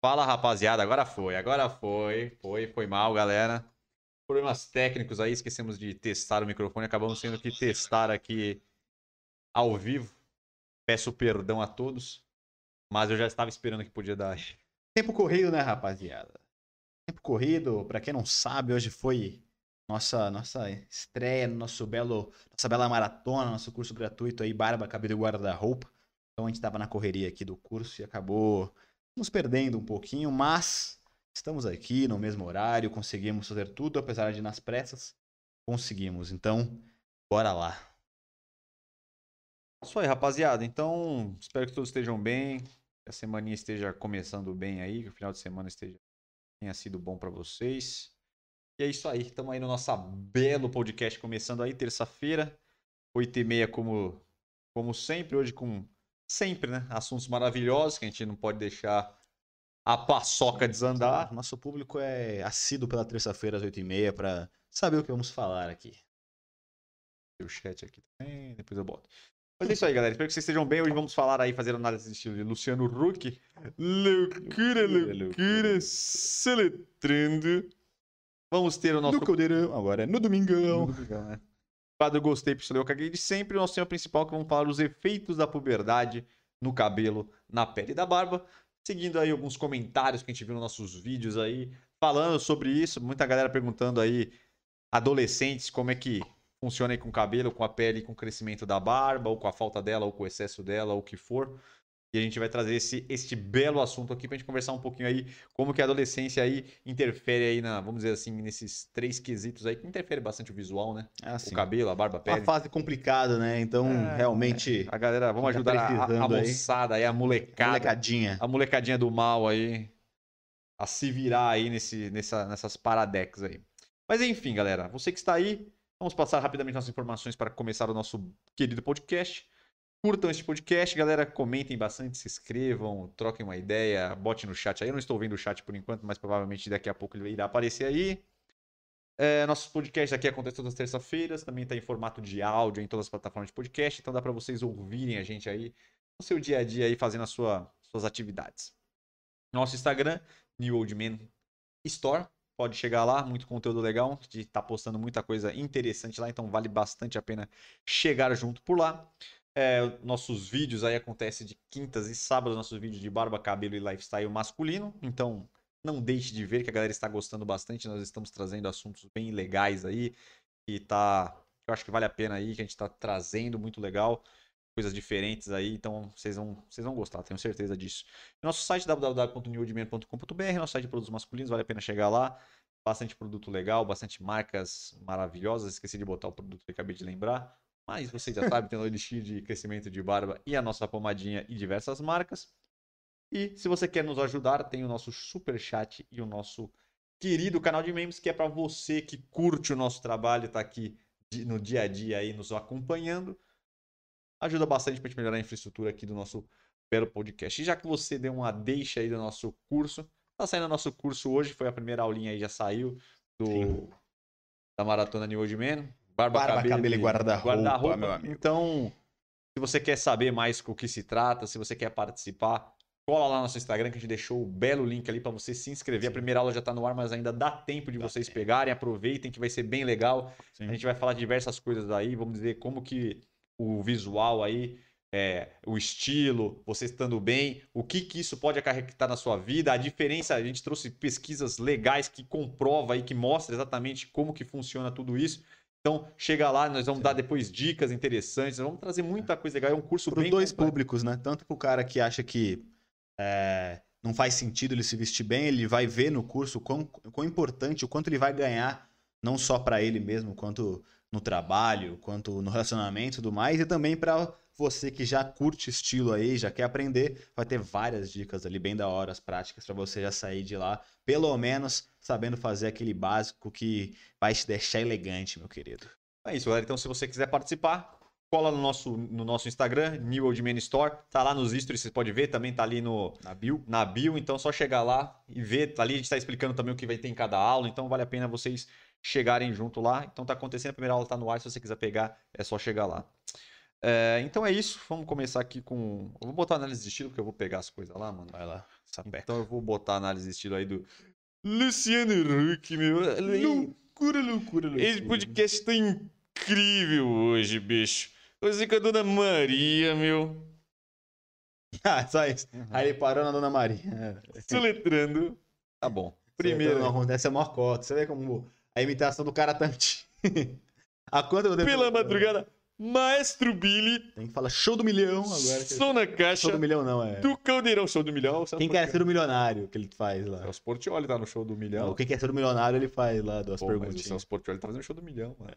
Fala, rapaziada. Agora foi, agora foi. Foi, foi mal, galera. Problemas técnicos aí, esquecemos de testar o microfone. Acabamos tendo que testar aqui ao vivo. Peço perdão a todos. Mas eu já estava esperando que podia dar. Tempo corrido, né, rapaziada? Corrido, pra quem não sabe, hoje foi nossa nossa estreia no nosso belo, nossa bela maratona, nosso curso gratuito aí, Barba, Cabelo e Guarda-Roupa. Então a gente tava na correria aqui do curso e acabou nos perdendo um pouquinho, mas estamos aqui no mesmo horário, conseguimos fazer tudo, apesar de nas pressas, conseguimos. Então, bora lá. Isso aí, rapaziada. Então, espero que todos estejam bem, que a semana esteja começando bem aí, que o final de semana esteja tenha sido bom para vocês. E é isso aí, estamos aí no nosso belo podcast começando aí, terça-feira, 8h30 como, como sempre, hoje com sempre, né? Assuntos maravilhosos que a gente não pode deixar a paçoca desandar. Nosso público é assíduo pela terça-feira às 8h30 para saber o que vamos falar aqui. O chat aqui também, depois eu boto. Mas é isso aí, galera. Espero que vocês estejam bem. Hoje vamos falar aí, fazer análise de estilo de Luciano Huck. Loucura, loucura, seletrando. Vamos ter o nosso... No Caldeirão, agora é no Domingão. No Domingão, né? quadro Gostei, Pistolei, eu caguei de sempre. O nosso tema principal que vamos falar os efeitos da puberdade no cabelo, na pele e da barba. Seguindo aí alguns comentários que a gente viu nos nossos vídeos aí, falando sobre isso. Muita galera perguntando aí, adolescentes, como é que funciona aí com o cabelo, com a pele, com o crescimento da barba, ou com a falta dela, ou com o excesso dela, ou o que for. E a gente vai trazer esse, este belo assunto aqui pra gente conversar um pouquinho aí como que a adolescência aí interfere aí na, vamos dizer assim, nesses três quesitos aí, que interfere bastante o visual, né? Ah, o cabelo, a barba, a pele. Uma fase complicada, né? Então, É, realmente, A galera, vamos Tá ajudar a, a moçada aí, a molecada, molecadinha. a molecadinha do mal aí, a se virar aí nesse, nessa, nessas paradex aí. Mas enfim, galera, você que está aí, vamos passar rapidamente nossas informações para começar o nosso querido podcast. Curtam este podcast, galera, comentem bastante, se inscrevam, troquem uma ideia, bote no chat aí. Eu não estou vendo o chat por enquanto, mas provavelmente daqui a pouco ele irá aparecer aí. É, nossos podcasts aqui acontecem todas as terças-feiras, também está em formato de áudio em todas as plataformas de podcast, então dá para vocês ouvirem a gente aí no seu dia a dia aí fazendo as sua, suas atividades. Nosso Instagram, New Old Man Store, pode chegar lá, muito conteúdo legal, gente tá postando muita coisa interessante lá, então vale bastante a pena chegar junto por lá. É, nossos vídeos aí acontecem de quintas e sábados, nossos vídeos de barba, cabelo e lifestyle masculino. Então, não deixe de ver que a galera está gostando bastante. Nós estamos trazendo assuntos bem legais aí. E tá. Eu acho que vale a pena aí, que a gente está trazendo muito legal. Coisas diferentes aí. Então, vocês vão, vocês vão gostar, tenho certeza disso. Nosso site www.newodman.com.br, nosso site de produtos masculinos, vale a pena chegar lá. Bastante produto legal, bastante marcas maravilhosas. Esqueci de botar o produto que acabei de lembrar. Mas você já sabe, tem o Elixir de crescimento de barba e a nossa pomadinha e diversas marcas. E se você quer nos ajudar, tem o nosso super chat e o nosso querido canal de membros, que é para você que curte o nosso trabalho, tá aqui no dia a dia aí nos acompanhando. Ajuda bastante para gente melhorar a infraestrutura aqui do nosso belo podcast. E já que você deu uma deixa aí do nosso curso, tá saindo o nosso curso hoje, foi a primeira aulinha aí, já saiu do Sim. da maratona New Old Man. Barba, Barba, cabelo e guarda-roupa, meu amigo. Então, se você quer saber mais com o que se trata, se você quer participar, cola lá no nosso Instagram que a gente deixou o belo link ali para você se inscrever. A primeira aula já tá no ar, mas ainda dá tempo de Dá vocês tempo. pegarem, aproveitem que vai ser bem legal. Sim. A gente vai falar de diversas coisas aí, vamos dizer como que o visual aí, é, o estilo, você estando bem, o que que isso pode acarretar na sua vida, a diferença, a gente trouxe pesquisas legais que comprova aí, que mostra exatamente como que funciona tudo isso. Então, chega lá, nós vamos Sim. dar depois dicas interessantes, vamos trazer muita coisa legal, é um curso Para os bem dois completo. públicos, né? Tanto para o cara que acha que é, não faz sentido ele se vestir bem, ele vai ver no curso quão, quão importante, o quanto ele vai ganhar, não só para ele mesmo, quanto no trabalho, quanto no relacionamento e tudo mais, e também para você que já curte estilo aí, já quer aprender, vai ter várias dicas ali bem da hora, as práticas para você já sair de lá, pelo menos sabendo fazer aquele básico que vai te deixar elegante, meu querido. É isso, galera. Então, se você quiser participar, cola no nosso, no nosso Instagram, New Old Man Store. Tá lá nos stories, você pode ver. Também tá ali no, Na bio. na bio. Então é só chegar lá e ver. Ali a gente tá explicando também o que vai ter em cada aula. Então vale a pena vocês chegarem junto lá. Então tá acontecendo, a primeira aula tá no ar. Se você quiser pegar, é só chegar lá. É, então é isso. Vamos começar aqui com. Eu vou botar análise de estilo, porque eu vou pegar as coisas lá, mano. Vai lá. Sapeca. Então eu vou botar a análise de estilo aí do Luciano Huck, meu. Loucura, loucura, loucura. Esse podcast tá incrível hoje, bicho. Você com a Dona Maria, meu. Ah, só isso. Aí ele parou na Dona Maria. Soletrando. Tá bom. Primeiro, Primeiro. Essa é a maior cota. Você vê como a imitação do cara tá antiga. A quanto eu devo... pela madrugada, Maestro Billy, Tem que falar show do milhão agora. som na caixa, Show do milhão não, é. do Caldeirão, show do milhão. Quem quer ser o milionário que ele faz lá? Celso Portioli tá no show do milhão. Não, quem quer ser o milionário ele faz lá das Pô, mas o. Celso Portioli tá fazendo show do milhão, mano.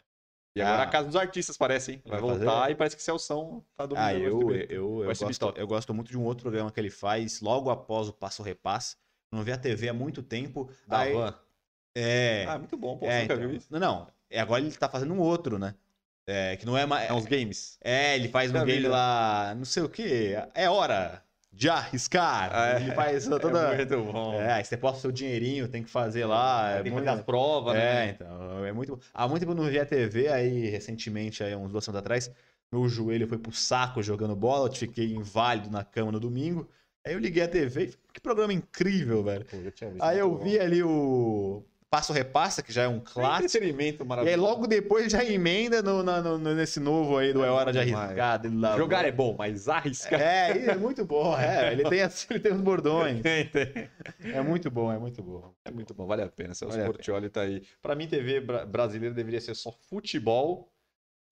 E agora Ah. a casa dos artistas parece, hein? Vai, Vai fazer? voltar e parece que Celso tá dominando. Ah, o eu, eu, eu, ser gosto, eu gosto muito de um outro programa que ele faz logo após o Passo Repasse. Não vi a TV há muito tempo. Da Aí- van. É. Ah, muito bom, pô. é, você nunca então. viu isso? Não, não. É, agora ele tá fazendo um outro, né? É, que não é mais. É uns games. É, ele faz um game né? lá, não sei o que. É hora de arriscar. Ah, é. Ele faz toda. É muito bom. É, aí você posta o seu dinheirinho, tem que fazer lá. É Tem que muito... fazer as provas, É, né? então, é muito. Há muito tempo eu não vi a TV, aí recentemente, aí, uns dois anos atrás, meu joelho foi pro saco jogando bola, eu fiquei inválido na cama no domingo. Aí eu liguei a TV, e que programa incrível, velho. Pô, eu tinha visto, Aí eu vi ali o Passo Repassa, que já é um bom. clássico. Entretenimento E aí maravilhoso. logo depois já emenda no, no- no- nesse novo aí do É É Hora de. Arriscar. Jogar é bom, mas arriscar. É, e é muito bom, é. Ele tem, ele tem os bordões. Tem, tem. É muito bom, é muito bom. É muito bom, vale a pena. Celso Vale Portioli tá aí. Pra mim, TV bra- brasileira deveria ser só futebol,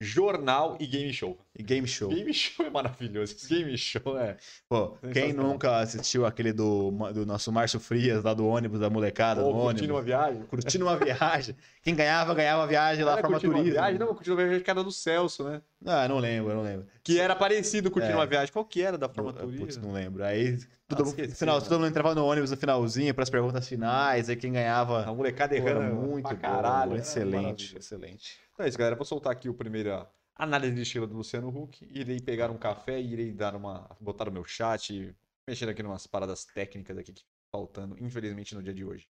jornal e game show. E game show. Game show é maravilhoso. Esse game show é. Pô, quem nunca assistiu aquele do, do nosso Márcio Frias, lá do ônibus, da molecada, Pô, curtindo uma ônibus. viagem. Curtindo uma viagem. Quem ganhava, ganhava a viagem lá, Era forma curtindo uma turismo. viagem? Não, curtindo uma viagem que era do Celso, né? Ah, não lembro, não lembro. Que era parecido curtindo É. uma viagem. Qual que era da forma Eu- Putz, não lembro. Aí mundo- esqueci, final, mano. todo mundo entrava no ônibus no finalzinho para as perguntas finais, aí quem ganhava. A molecada errando muito pra bom, caralho. era excelente, excelente. Então é isso, galera. Vou soltar aqui o primeiro análise de estilo do Luciano Huck. Irei pegar um café e irei dar uma. botar no meu chat mexer aqui umas paradas técnicas aqui que faltando, infelizmente, no dia de hoje.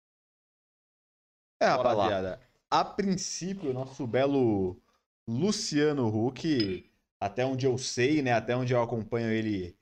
É, Bora lá. rapaziada. A princípio, o nosso belo Luciano Huck, até onde eu sei, né? Até onde eu acompanho ele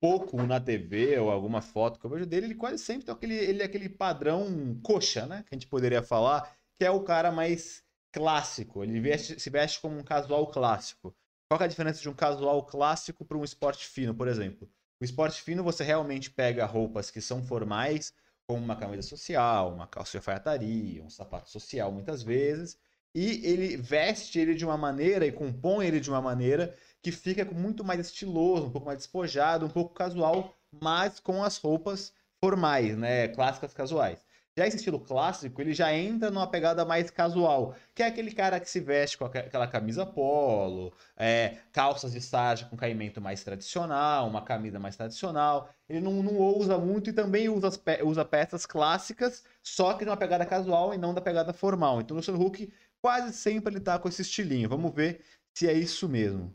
pouco na TV ou alguma foto que eu vejo dele, ele quase sempre tem aquele, ele é aquele padrão coxa, né? Que a gente poderia falar, que é o cara mais clássico. Ele veste- se veste como um casual clássico. Qual é a diferença de um casual clássico para um esporte fino, por exemplo? O esporte fino você realmente pega roupas que são formais, como uma camisa social, uma calça de alfaiataria, um sapato social muitas vezes, e ele veste ele de uma maneira e compõe ele de uma maneira que fica muito mais estiloso, um pouco mais despojado, um pouco casual, mas com as roupas formais, né, clássicas casuais. Já esse estilo clássico, ele já entra numa pegada mais casual, que é aquele cara que se veste com aque- aquela camisa polo, é, calças de sarja com caimento mais tradicional, uma camisa mais tradicional. Ele não, não ousa muito e também usa, pe- usa peças clássicas, só que numa pegada casual e não da pegada formal. Então o Luciano Huck quase sempre ele tá com esse estilinho. Vamos ver se é isso mesmo.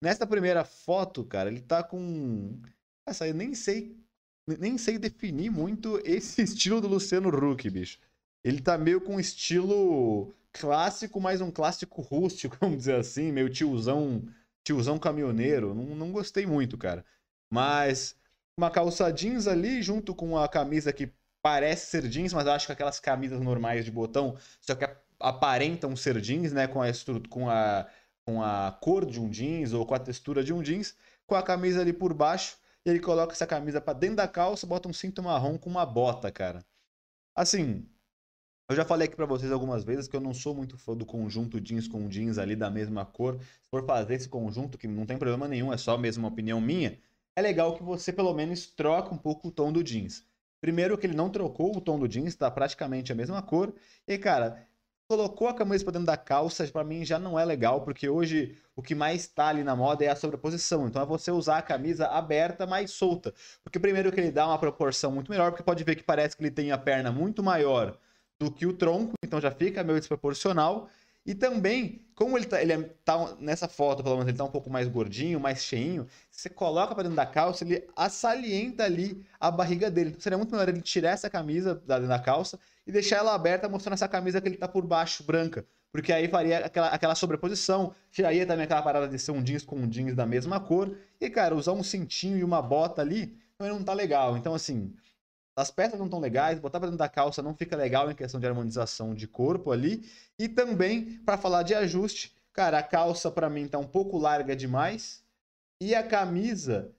Nesta primeira foto, cara, ele tá com. Essa eu nem sei. Nem sei definir muito esse estilo do Luciano Huck, bicho. Ele tá meio com um estilo clássico, mas um clássico rústico, vamos dizer assim, meio tiozão, tiozão caminhoneiro. Não, não gostei muito, cara. Mas uma calça jeans ali, junto com a camisa que parece ser jeans, mas eu acho que aquelas camisas normais de botão, só que aparentam ser jeans, né? Com a, com a, com a cor de um jeans ou com a textura de um jeans, com a camisa ali por baixo. E ele coloca essa camisa pra dentro da calça, bota um cinto marrom com uma bota, cara. Assim, eu já falei aqui pra vocês algumas vezes que eu não sou muito fã do conjunto jeans com jeans ali da mesma cor. Se for fazer esse conjunto, que não tem problema nenhum, é só mesmo uma opinião minha, é legal que você pelo menos troca um pouco o tom do jeans. Primeiro que ele não trocou o tom do jeans, tá praticamente a mesma cor. E cara, colocou a camisa pra dentro da calça, pra mim já não é legal, porque hoje o que mais tá ali na moda é a sobreposição. Então é você usar a camisa aberta, mais solta. Porque primeiro que ele dá uma proporção muito melhor, porque pode ver que parece que ele tem a perna muito maior do que o tronco, então já fica meio desproporcional. E também, como ele tá, ele é, tá nessa foto, pelo menos, ele tá um pouco mais gordinho, mais cheinho, você coloca pra dentro da calça, ele assalienta ali a barriga dele. Então seria muito melhor ele tirar essa camisa da dentro da calça e deixar ela aberta, mostrando essa camisa que ele tá por baixo, branca. Porque aí faria aquela, aquela sobreposição, tiraria também aquela parada de ser um jeans com um jeans da mesma cor. E, cara, usar um cintinho e uma bota ali também não tá legal. Então, assim, as peças não estão legais, botar pra dentro da calça não fica legal em questão de harmonização de corpo ali. E também, para falar de ajuste, cara, a calça para mim tá um pouco larga demais. E a camisa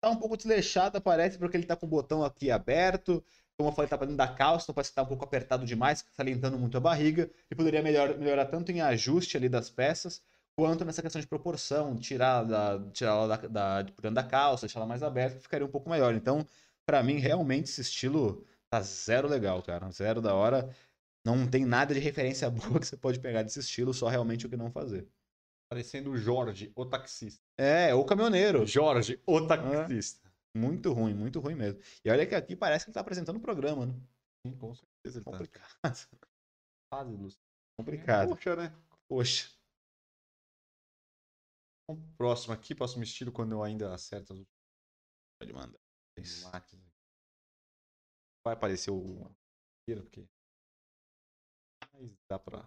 tá um pouco desleixada, parece, porque ele tá com o botão aqui aberto. Como eu falei, tá pra dentro da calça, então parece que tá um pouco apertado demais, salientando muito a barriga. E poderia melhor, melhorar tanto em ajuste ali das peças, quanto nessa questão de proporção, tirar, da, tirar ela da, da, de dentro da calça, deixar ela mais aberta, ficaria um pouco melhor. Então, para mim, realmente, esse estilo tá zero legal, cara. Zero da hora. Não tem nada de referência boa que você pode pegar desse estilo, só realmente o que não fazer. Parecendo o Jorge, o taxista. É, o caminhoneiro. Jorge, o taxista. É. Muito ruim, muito ruim mesmo. E olha que aqui parece que ele tá apresentando o programa, né? Sim, com certeza ele Complicado. tá. Fase, Lúcio. Complicado. Poxa, né? Poxa. Próximo aqui, próximo estilo, quando eu ainda acerto as Pode mandar. Vai aparecer o porque mas dá pra.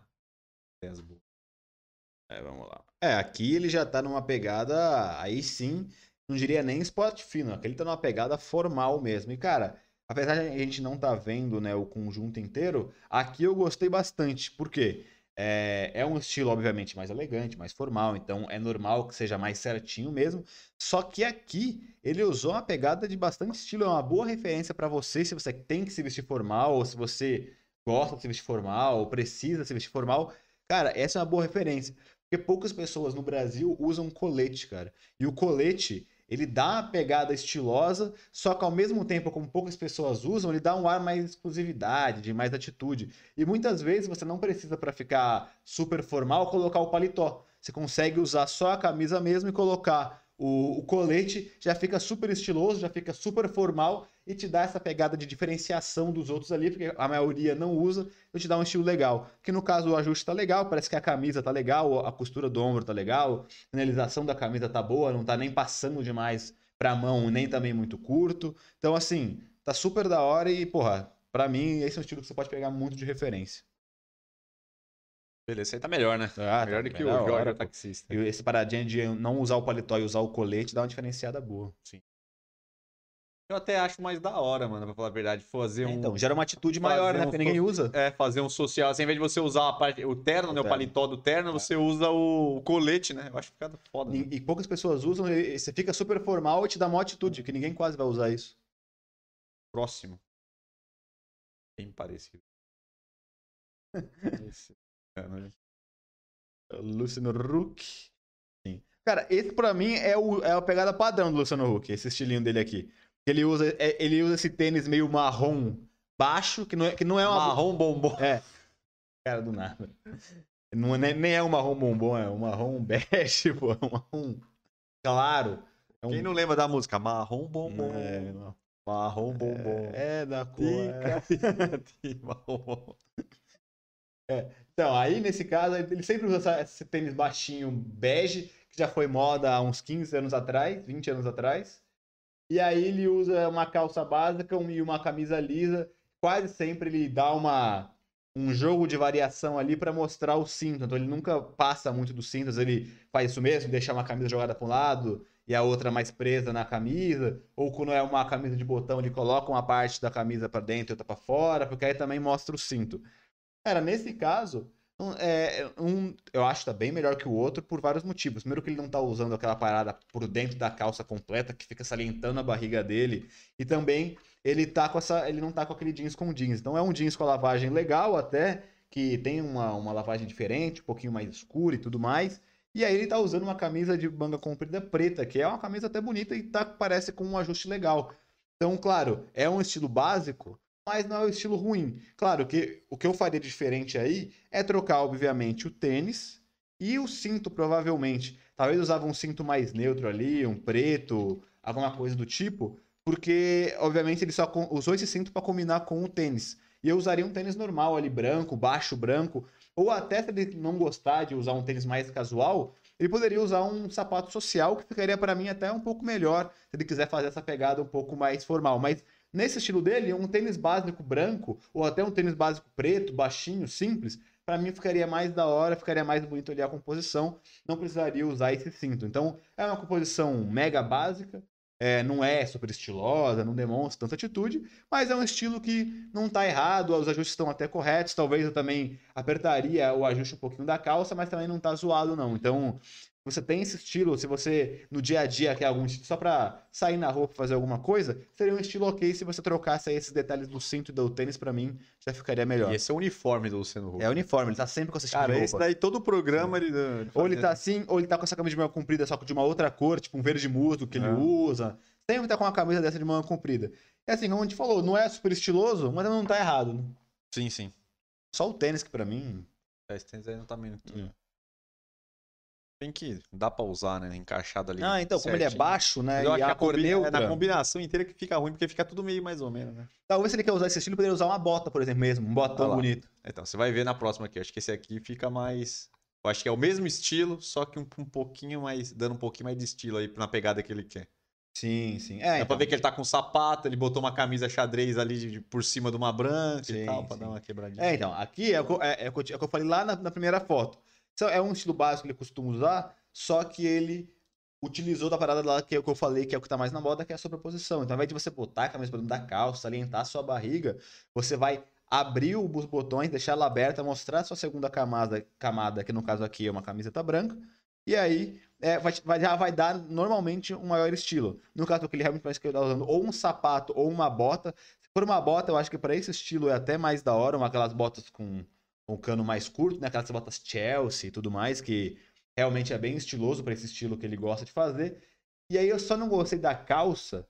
É, vamos lá. É, aqui ele já tá numa pegada, aí sim, não diria nem esporte fino, aqui ele tá numa pegada formal mesmo. E, cara, apesar de a gente não tá vendo, né, o conjunto inteiro, aqui eu gostei bastante. Por quê? É, é um estilo, obviamente, mais elegante, mais formal, então é normal que seja mais certinho mesmo. Só que aqui ele usou uma pegada de bastante estilo, é uma boa referência para você se você tem que se vestir formal, ou se você gosta de se vestir formal, ou precisa se vestir formal. Cara, essa é uma boa referência. Porque poucas pessoas no Brasil usam colete, cara. E o colete, ele dá uma pegada estilosa, só que ao mesmo tempo, como poucas pessoas usam, ele dá um ar mais exclusividade, de mais atitude. E muitas vezes você não precisa, para ficar super formal, colocar o paletó. Você consegue usar só a camisa mesmo e colocar o, o, colete, já fica super estiloso, já fica super formal e te dá essa pegada de diferenciação dos outros ali, porque a maioria não usa, então te dá um estilo legal. Que no caso o ajuste tá legal, parece que a camisa tá legal, a costura do ombro tá legal, a finalização da camisa tá boa, não tá nem passando demais pra mão, nem também muito curto. Então, assim, tá super da hora e, porra, pra mim, esse é um estilo que você pode pegar muito de referência. Beleza, aí tá melhor, né? Ah, melhor tá do que bem o Jorge, o taxista. E esse paradinha de não usar o paletó e usar o colete dá uma diferenciada boa. Eu até acho mais da hora, mano, pra falar a verdade. Fazer um. Então, gera uma atitude maior, né? um Porque ninguém usa. É, fazer um social. Assim, ao invés de você usar parte, o terno, O né? O paletó do terno, você usa o, o colete, né? Eu acho que fica foda. né? E, e poucas pessoas usam, e você fica super formal e te dá uma atitude, que ninguém quase vai usar isso. Próximo. Bem parecido. Esse. Cara? Luciano Huck. Sim. Cara, esse pra mim é, o, é a pegada padrão do Luciano Huck, esse estilinho dele aqui. Ele usa, é- ele usa esse tênis meio marrom baixo, que não é, que não é uma. Marrom bombom. É. Cara do nada. Não é, nem- nem é um marrom bombom, é um marrom bege, pô. É um marrom claro. É um, Quem não lembra da música? Marrom bombom. É, não. Marrom bombom. é da cor. é. Tica, tica, marrom. Então, aí nesse caso, ele sempre usa esse tênis baixinho bege, que já foi moda há uns 15 anos atrás, 20 anos atrás. E aí ele usa uma calça básica e uma camisa lisa. Quase sempre ele dá uma, um jogo de variação ali para mostrar o cinto. Então ele nunca passa muito dos cintos, ele faz isso mesmo, deixa uma camisa jogada para um lado e a outra mais presa na camisa. Ou quando é uma camisa de botão, ele coloca uma parte da camisa para dentro e outra para fora, porque aí também mostra o cinto. Cara, nesse caso, é, um, eu acho que tá bem melhor que o outro por vários motivos. Primeiro que ele não tá usando aquela parada por dentro da calça completa, que fica salientando a barriga dele. E também ele tá com essa. Ele não tá com aquele jeans com jeans. Então é um jeans com a lavagem legal até, que tem uma, uma lavagem diferente, um pouquinho mais escura e tudo mais. E aí ele tá usando uma camisa de manga comprida preta, que é uma camisa até bonita e tá, parece com um ajuste legal. Então, claro, é um estilo básico, mas não é um estilo ruim. Claro que o que eu faria diferente aí é trocar, obviamente, o tênis e o cinto, provavelmente. Talvez usava um cinto mais neutro ali, um preto, alguma coisa do tipo, porque, obviamente, ele só usou esse cinto para combinar com o tênis. E eu usaria um tênis normal ali, branco, baixo branco, ou até se ele não gostar de usar um tênis mais casual, ele poderia usar um sapato social que ficaria para mim até um pouco melhor, se ele quiser fazer essa pegada um pouco mais formal. Mas nesse estilo dele, um tênis básico branco, ou até um tênis básico preto, baixinho, simples, para mim ficaria mais da hora, ficaria mais bonito ali a composição, não precisaria usar esse cinto. Então, é uma composição mega básica, é, não é super estilosa, não demonstra tanta atitude, mas é um estilo que não tá errado, os ajustes estão até corretos. Talvez eu também apertaria o ajuste um pouquinho da calça, mas também não tá zoado, não. Então, você tem esse estilo, se você no dia a dia quer algum estilo só pra sair na rua pra fazer alguma coisa, seria um estilo ok se você trocasse aí esses detalhes do cinto e do tênis, pra mim já ficaria melhor. E esse é o uniforme do Luciano Huck. É uniforme, ele tá sempre com esse estilo Cara, de esse roupa. daí todo o programa ele, ele Ou ele tá assim, ou ele tá com essa camisa de manga comprida, só que de uma outra cor, tipo um verde musgo que ele É. usa. Sempre tá com uma camisa dessa de manga comprida. É assim, como a gente falou, não é super estiloso, mas não tá errado. Né? Sim, sim. Só o tênis que pra mim. É, Esse tênis aí não tá muito. Hum. Tem que. Dá pra usar, né? Encaixado ali. Ah, então, como ele é baixo, né? Eu E a a cor combina- é neutra. na combinação inteira que fica ruim, porque fica tudo meio mais ou menos, né? Talvez se ele quer usar esse estilo, ele poderia usar uma bota, por exemplo, mesmo. Um botão Ah bonito. Então, você vai ver na próxima aqui. Acho que esse aqui fica mais. Eu acho que é o mesmo estilo, só que um, um pouquinho mais. dando um pouquinho mais de estilo aí na pegada que ele quer. Sim, sim. É, Dá então. pra ver que ele tá com sapato, ele botou uma camisa xadrez ali de- de- por cima de uma branca Sim, e tal, pra sim. dar uma quebradinha. É, então, aqui é o que eu, é, é é o que eu falei lá na, na primeira foto. Isso é um estilo básico que ele costuma usar, só que ele utilizou da parada lá que é que eu falei, que é o que tá mais na moda, que é a sobreposição. Então, ao invés de você botar a camisa por dentro da calça, salientar a sua barriga, você vai abrir os botões, deixar ela aberta, mostrar a sua segunda camada, camada que no caso aqui é uma camiseta branca, e aí é, vai, vai- já vai dar normalmente um maior estilo. No caso que ele realmente parece que ele tá usando ou um sapato ou uma bota. Se for uma bota, eu acho que para esse estilo é até mais da hora, uma aquelas botas com um cano mais curto, né? Aquelas botas Chelsea e tudo mais, que realmente é bem estiloso para esse estilo que ele gosta de fazer. E aí eu só não gostei da calça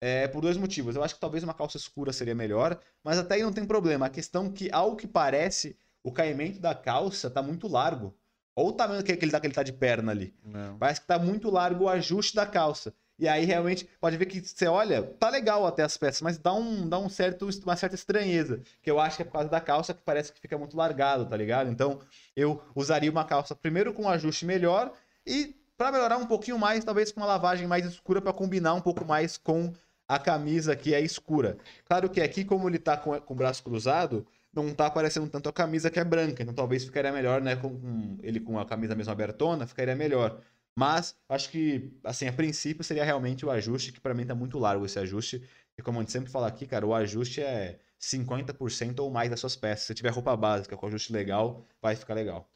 é, por dois motivos. Eu acho que talvez uma calça escura seria melhor, mas até aí não tem problema. A questão é que, ao que parece, o caimento da calça tá muito largo. Ou o tamanho que que ele tá, que ele tá de perna ali. Não. Parece que tá muito largo o ajuste da calça. E aí realmente pode ver que você olha, tá legal até as peças, mas dá um, dá um certo, uma certa estranheza. Que eu acho que é por causa da calça que parece que fica muito largado, tá ligado? Então eu usaria uma calça primeiro com um ajuste melhor e para melhorar um pouquinho mais, talvez com uma lavagem mais escura para combinar um pouco mais com a camisa que é escura. Claro que aqui, como ele tá com, com o braço cruzado, não tá aparecendo tanto a camisa que é branca, então talvez ficaria melhor, né, com, com ele com a camisa mesmo abertona, ficaria melhor. Mas acho que, assim, a princípio seria realmente o ajuste, que pra mim tá muito largo esse ajuste. E como a gente sempre fala aqui, cara, o ajuste é 50% ou mais das suas peças. Se tiver roupa básica com ajuste legal, vai ficar legal.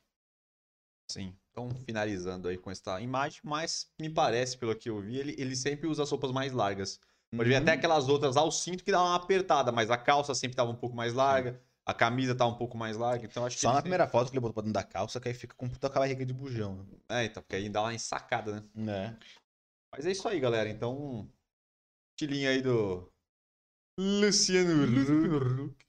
Sim. Então, finalizando aí com essa imagem, mas me parece, pelo que eu vi, ele, ele sempre usa as roupas mais largas. Pode ver Uhum. até aquelas outras ao cinto que dá uma apertada, mas a calça sempre tava um pouco mais larga, a camisa tá um pouco mais larga, então acho que. Só na primeira foto que ele botou pra dentro da calça, que aí fica com puta barriga de bujão. É, então, porque aí dá uma ensacada, né? Né? Mas é isso aí, galera. Então, estilinho aí do Luciano Huck.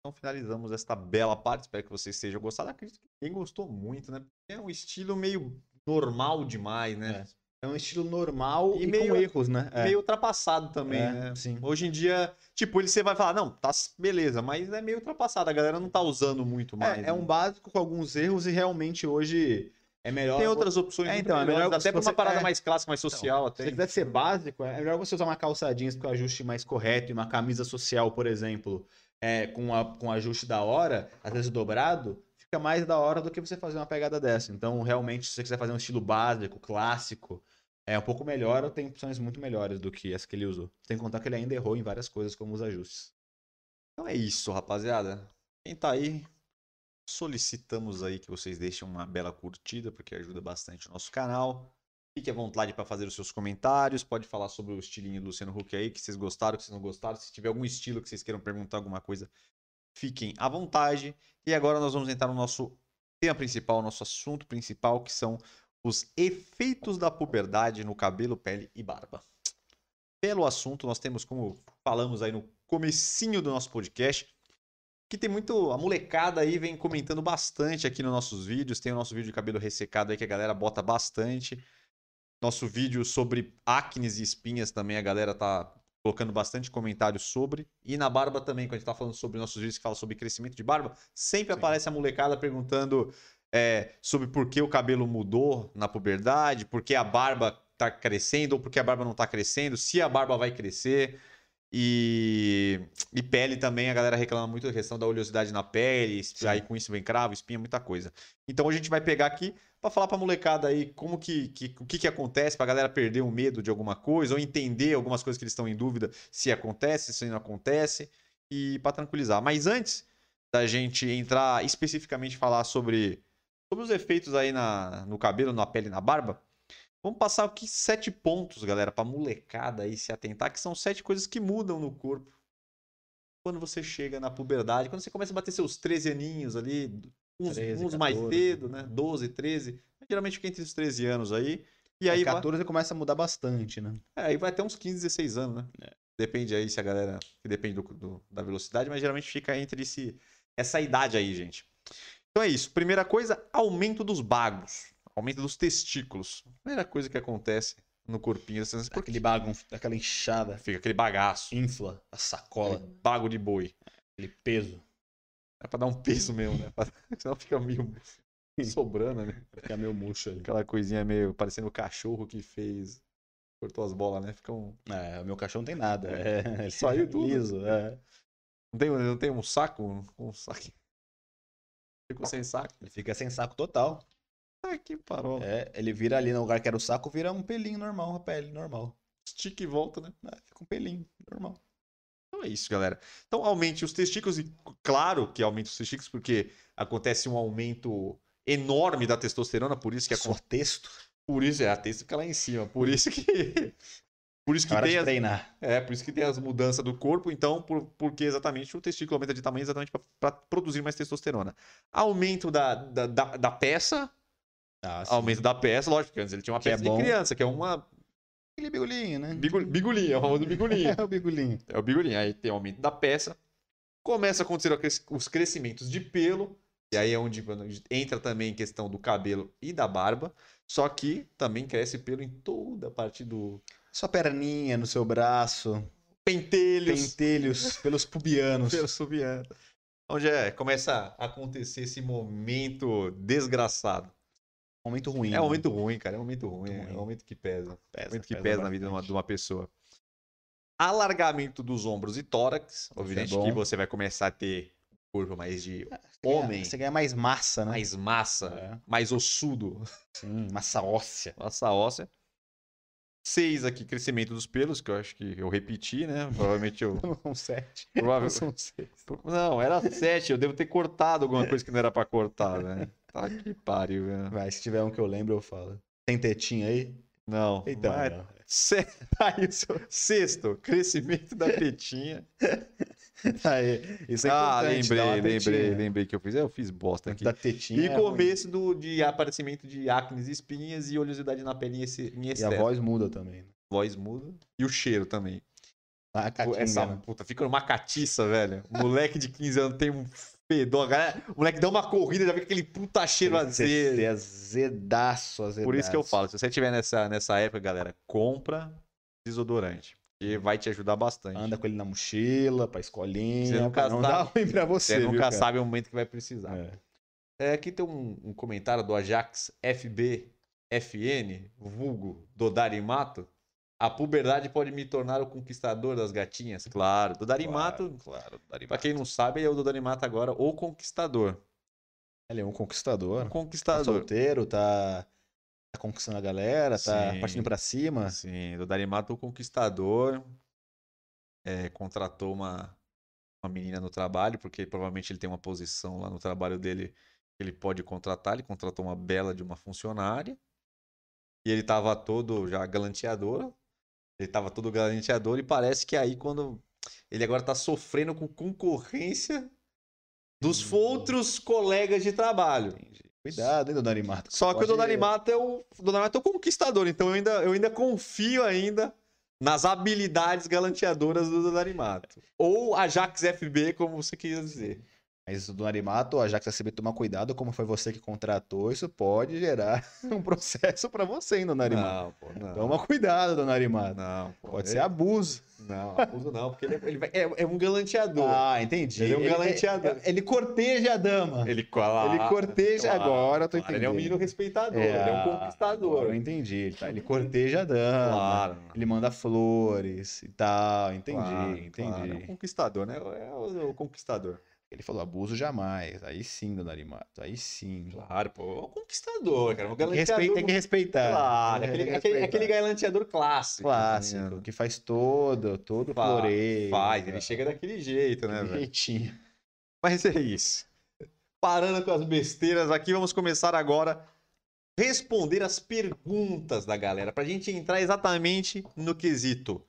Então finalizamos esta bela parte. Espero que vocês tenham gostado. Acredito que quem gostou muito, né? É um estilo meio normal demais, né? É um estilo normal E e, meio- com erros, né? É. Meio ultrapassado também, É, né? sim. Hoje em dia, tipo, ele você vai falar, não, tá beleza, mas é meio ultrapassado. A galera não tá usando muito mais. É, é um né? básico com alguns erros e realmente hoje é melhor. Tem outras opções É, então, é melhor até pra uma parada é. mais clássica, mais social Se até. você quiser ser básico, é melhor você usar uma calça jeans com ajuste mais correto e uma camisa social, por exemplo, é, com, a, com ajuste da hora, às vezes dobrado, fica mais da hora do que você fazer uma pegada dessa. Então, realmente, se você quiser fazer um estilo básico, clássico, é um pouco melhor, tem opções muito melhores do que essa que ele usou. Sem contar que ele ainda errou em várias coisas, como os ajustes. Então é isso, rapaziada. Quem tá aí, solicitamos aí que vocês deixem uma bela curtida, porque ajuda bastante o nosso canal. Fique à vontade para fazer os seus comentários. Pode falar sobre o estilinho do Luciano Huck aí, que vocês gostaram, que vocês não gostaram. Se tiver algum estilo que vocês queiram perguntar alguma coisa, fiquem à vontade. E agora nós vamos entrar no nosso tema principal, nosso assunto principal, que são os efeitos da puberdade no cabelo, pele e barba. Pelo assunto, nós temos, como falamos aí no comecinho do nosso podcast, que tem muito. A molecada aí vem comentando bastante aqui nos nossos vídeos. Tem o nosso vídeo de cabelo ressecado aí que a galera bota bastante. Nosso vídeo sobre acnes e espinhas também, a galera tá colocando bastante comentário sobre. E na barba também, quando a gente tá falando sobre nossos vídeos que falam sobre crescimento de barba, sempre Sim. aparece a molecada perguntando é, sobre por que o cabelo mudou na puberdade, por que a barba tá crescendo ou por que a barba não tá crescendo, se a barba vai crescer. E, e pele também, a galera reclama muito da questão da oleosidade na pele, Sim. aí com isso vem cravo, espinha, muita coisa. Então a gente vai pegar aqui pra falar pra molecada aí como que, que o que, que acontece pra galera perder o medo de alguma coisa ou entender algumas coisas que eles estão em dúvida se acontece, se não acontece e pra tranquilizar. Mas antes da gente entrar especificamente falar sobre, sobre os efeitos aí na, no cabelo, na pele, e na barba, vamos passar aqui sete pontos, galera, pra molecada aí se atentar, que são sete coisas que mudam no corpo quando você chega na puberdade, quando você começa a bater seus 13 aninhos ali, uns, 13, uns mais 14, cedo, né? 12, 13, geralmente fica entre os 13 anos aí. E aí, Aí vai, 14 começa a mudar bastante, né? é, aí vai até uns 15, 16 anos, né? É. Depende aí se a galera. Depende do, do- da velocidade, mas geralmente fica entre esse, essa idade aí, gente. Então é isso. Primeira coisa, aumento dos bagos. Aumento dos testículos. Primeira coisa que acontece no corpinho. Assim, porque Aquele bagunço, aquela inchada, fica aquele bagaço. infla a sacola, aquele bago de boi. aquele peso. É pra dar um peso mesmo, né? Senão fica meio sobrando, né? Fica meio murcho ali. Aquela coisinha meio parecendo o cachorro que fez. Cortou as bolas, né? Fica um. É, o meu cachorro não tem nada. É, ele Saiu tudo. liso. É. Não tem, não tem um saco? Um saco. Ficou sem saco. Ele fica sem saco total. Ah, que parola. É, ele vira ali no lugar que era o saco, vira um pelinho normal, uma pele normal. Estica e volta, né? É, fica um pelinho normal. Então é isso, galera. Então aumente os testículos e claro que aumente os testículos porque acontece um aumento enorme da testosterona, por isso que Só acontece. texto. Por isso é a testa fica lá em cima. Por isso que Por isso que Hora tem de as, treinar. é, por isso que tem as mudanças do corpo, então, por, porque exatamente o testículo aumenta de tamanho exatamente para produzir mais testosterona. Aumento da, da, da, da peça, Ah, aumento da peça, lógico que antes ele tinha uma Que é peça de bom. criança, que é uma Aquele bigulinho, né? bigu- bigulinha, é o famoso bigulinha. É o bigulinho. É o bigulinho. Aí tem o aumento da peça. Começa a acontecer os crescimentos de pelo. E aí é onde a entra também em questão do cabelo e da barba. Só que também cresce pelo em toda a parte do Sua perninha no seu braço. pentelhos, Pentelhos pelos pubianos. pelo subiano. Onde é, começa a acontecer esse momento desgraçado. Momento ruim. É um né? momento ruim, cara. É um momento ruim. Muito É um momento que pesa. Pesa, momento que pesa pesa na vida de uma, de uma pessoa. Alargamento dos ombros e tórax. é Obviamente bom. que você vai começar a ter corpo mais de ganha- homem. Você ganha mais massa, né? mais massa, É. mais ossudo, Sim, massa óssea. massa óssea. Seis aqui, crescimento dos pelos, que eu acho que eu repeti, né? Provavelmente eu. Não são sete. Provável... São seis. Não, era sete, eu devo ter cortado alguma coisa que não era pra cortar, né? Tá que pariu, velho. Vai, se tiver um que eu lembro, eu falo. Tem tetinha aí? Não. Então, mas- não. Se- Aí, seu- Sexto, crescimento da tetinha. Aí, isso é ah, lembrei, lembrei, lembrei que eu fiz. É, Eu fiz bosta aqui. Da tetinha. E é começo do, de aparecimento de acnes, espinhas e oleosidade na pele em esse- em E a excesso. voz muda também. né? voz muda. E o cheiro também. A catinga, Essa né? puta fica uma catiça, velho. Moleque de 15 anos tem um fedor. A galera- O moleque dá uma corrida, já fica aquele puta cheiro azedo. azedaço, azedaço. Por isso que eu falo, se você estiver nessa, nessa época, galera, compra desodorante. Que vai te ajudar bastante. Anda com ele na mochila, pra escolinha. Você nunca não sabe. dá ruim pra você, Você viu, nunca cara? sabe o momento que vai precisar. É. É, aqui tem um, um comentário do Ajax FB FN, vulgo Dodarimato. A puberdade pode me tornar o conquistador das gatinhas? Claro. Dodarimato, Claro, claro. pra quem não sabe, é o Dodarimato agora, o conquistador. Ele é um conquistador. O Tá conquistador. solteiro, tá, tá conquistando a galera, tá Sim. partindo pra cima. Sim, Dodarimato, o conquistador. É, contratou uma, uma menina no trabalho, porque provavelmente ele tem uma posição lá no trabalho dele que ele pode contratar. Ele contratou uma bela de uma funcionária. E ele tava todo já galanteador. Ele tava todo galanteador e parece que aí quando ele agora tá sofrendo com concorrência dos Hum. outros colegas de trabalho. Entendi. Cuidado, hein, dona Arimato. Só que o Pode- Dodarimato é o, Dodarimato é o conquistador, então eu ainda, eu ainda confio ainda nas habilidades galanteadoras do Dodarimato. Ou Ajax FB, como você quis dizer. Mas, Dona Arimato, ó, já que você sabe tomar cuidado, como foi você que contratou, isso pode gerar um processo pra você, hein, Dona. Não, pô, não. Toma cuidado, Dona Arimato. Não, pô. Pode ele- ser abuso. Não, abuso não, porque ele, é- ele vai- é, é um galanteador. Ah, entendi. Ele é um galanteador. Ele, ele corteja a dama. Ele, claro, Ele corteja- agora eu tô claro, Ele é um entendendo. menino respeitador, É, ele é um conquistador. Eu entendi. Ele, tá- ele corteja a dama. Claro. Ele manda flores e tal. Entendi, Claro, entendi. claro, É um conquistador, né? É o, o conquistador. Ele falou abuso jamais. Aí sim, Dona Arimato. Aí sim. Claro, pô. É um conquistador, cara. Um Tem que, galanteador. respeitar, tem que respeitar. Claro, aquele, aquele, respeitar. aquele galanteador clássico. clássico, ligado? que faz todo, todo Fa- floreio. Faz, ele chega daquele jeito, né, velho? jeitinho. Mas é isso. Parando com as besteiras aqui, vamos começar agora a responder as perguntas da galera, pra gente entrar exatamente no quesito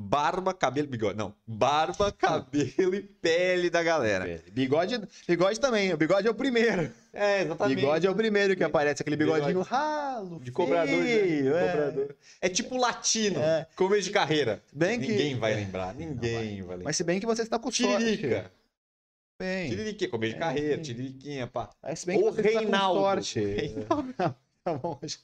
barba, cabelo, bigode. Não, barba, cabelo e pele da galera. Bigode, bigode também. O bigode é o primeiro. É, exatamente. Bigode é o primeiro que aparece, aquele bigodinho Bigode. ralo, de cobrador, né? feio, é. cobrador. É tipo latino, É. começo de carreira. Bem que- Ninguém vai é. lembrar, ninguém vai lembrar. Mas se bem que você está com sorte. Tiririca. Bem. Tiririquinha, começo de É, carreira, sim. tiririquinha, pá. Mas se bem que Ou você está com Reinaldo. sorte. Reinaldo. Tá bom. Você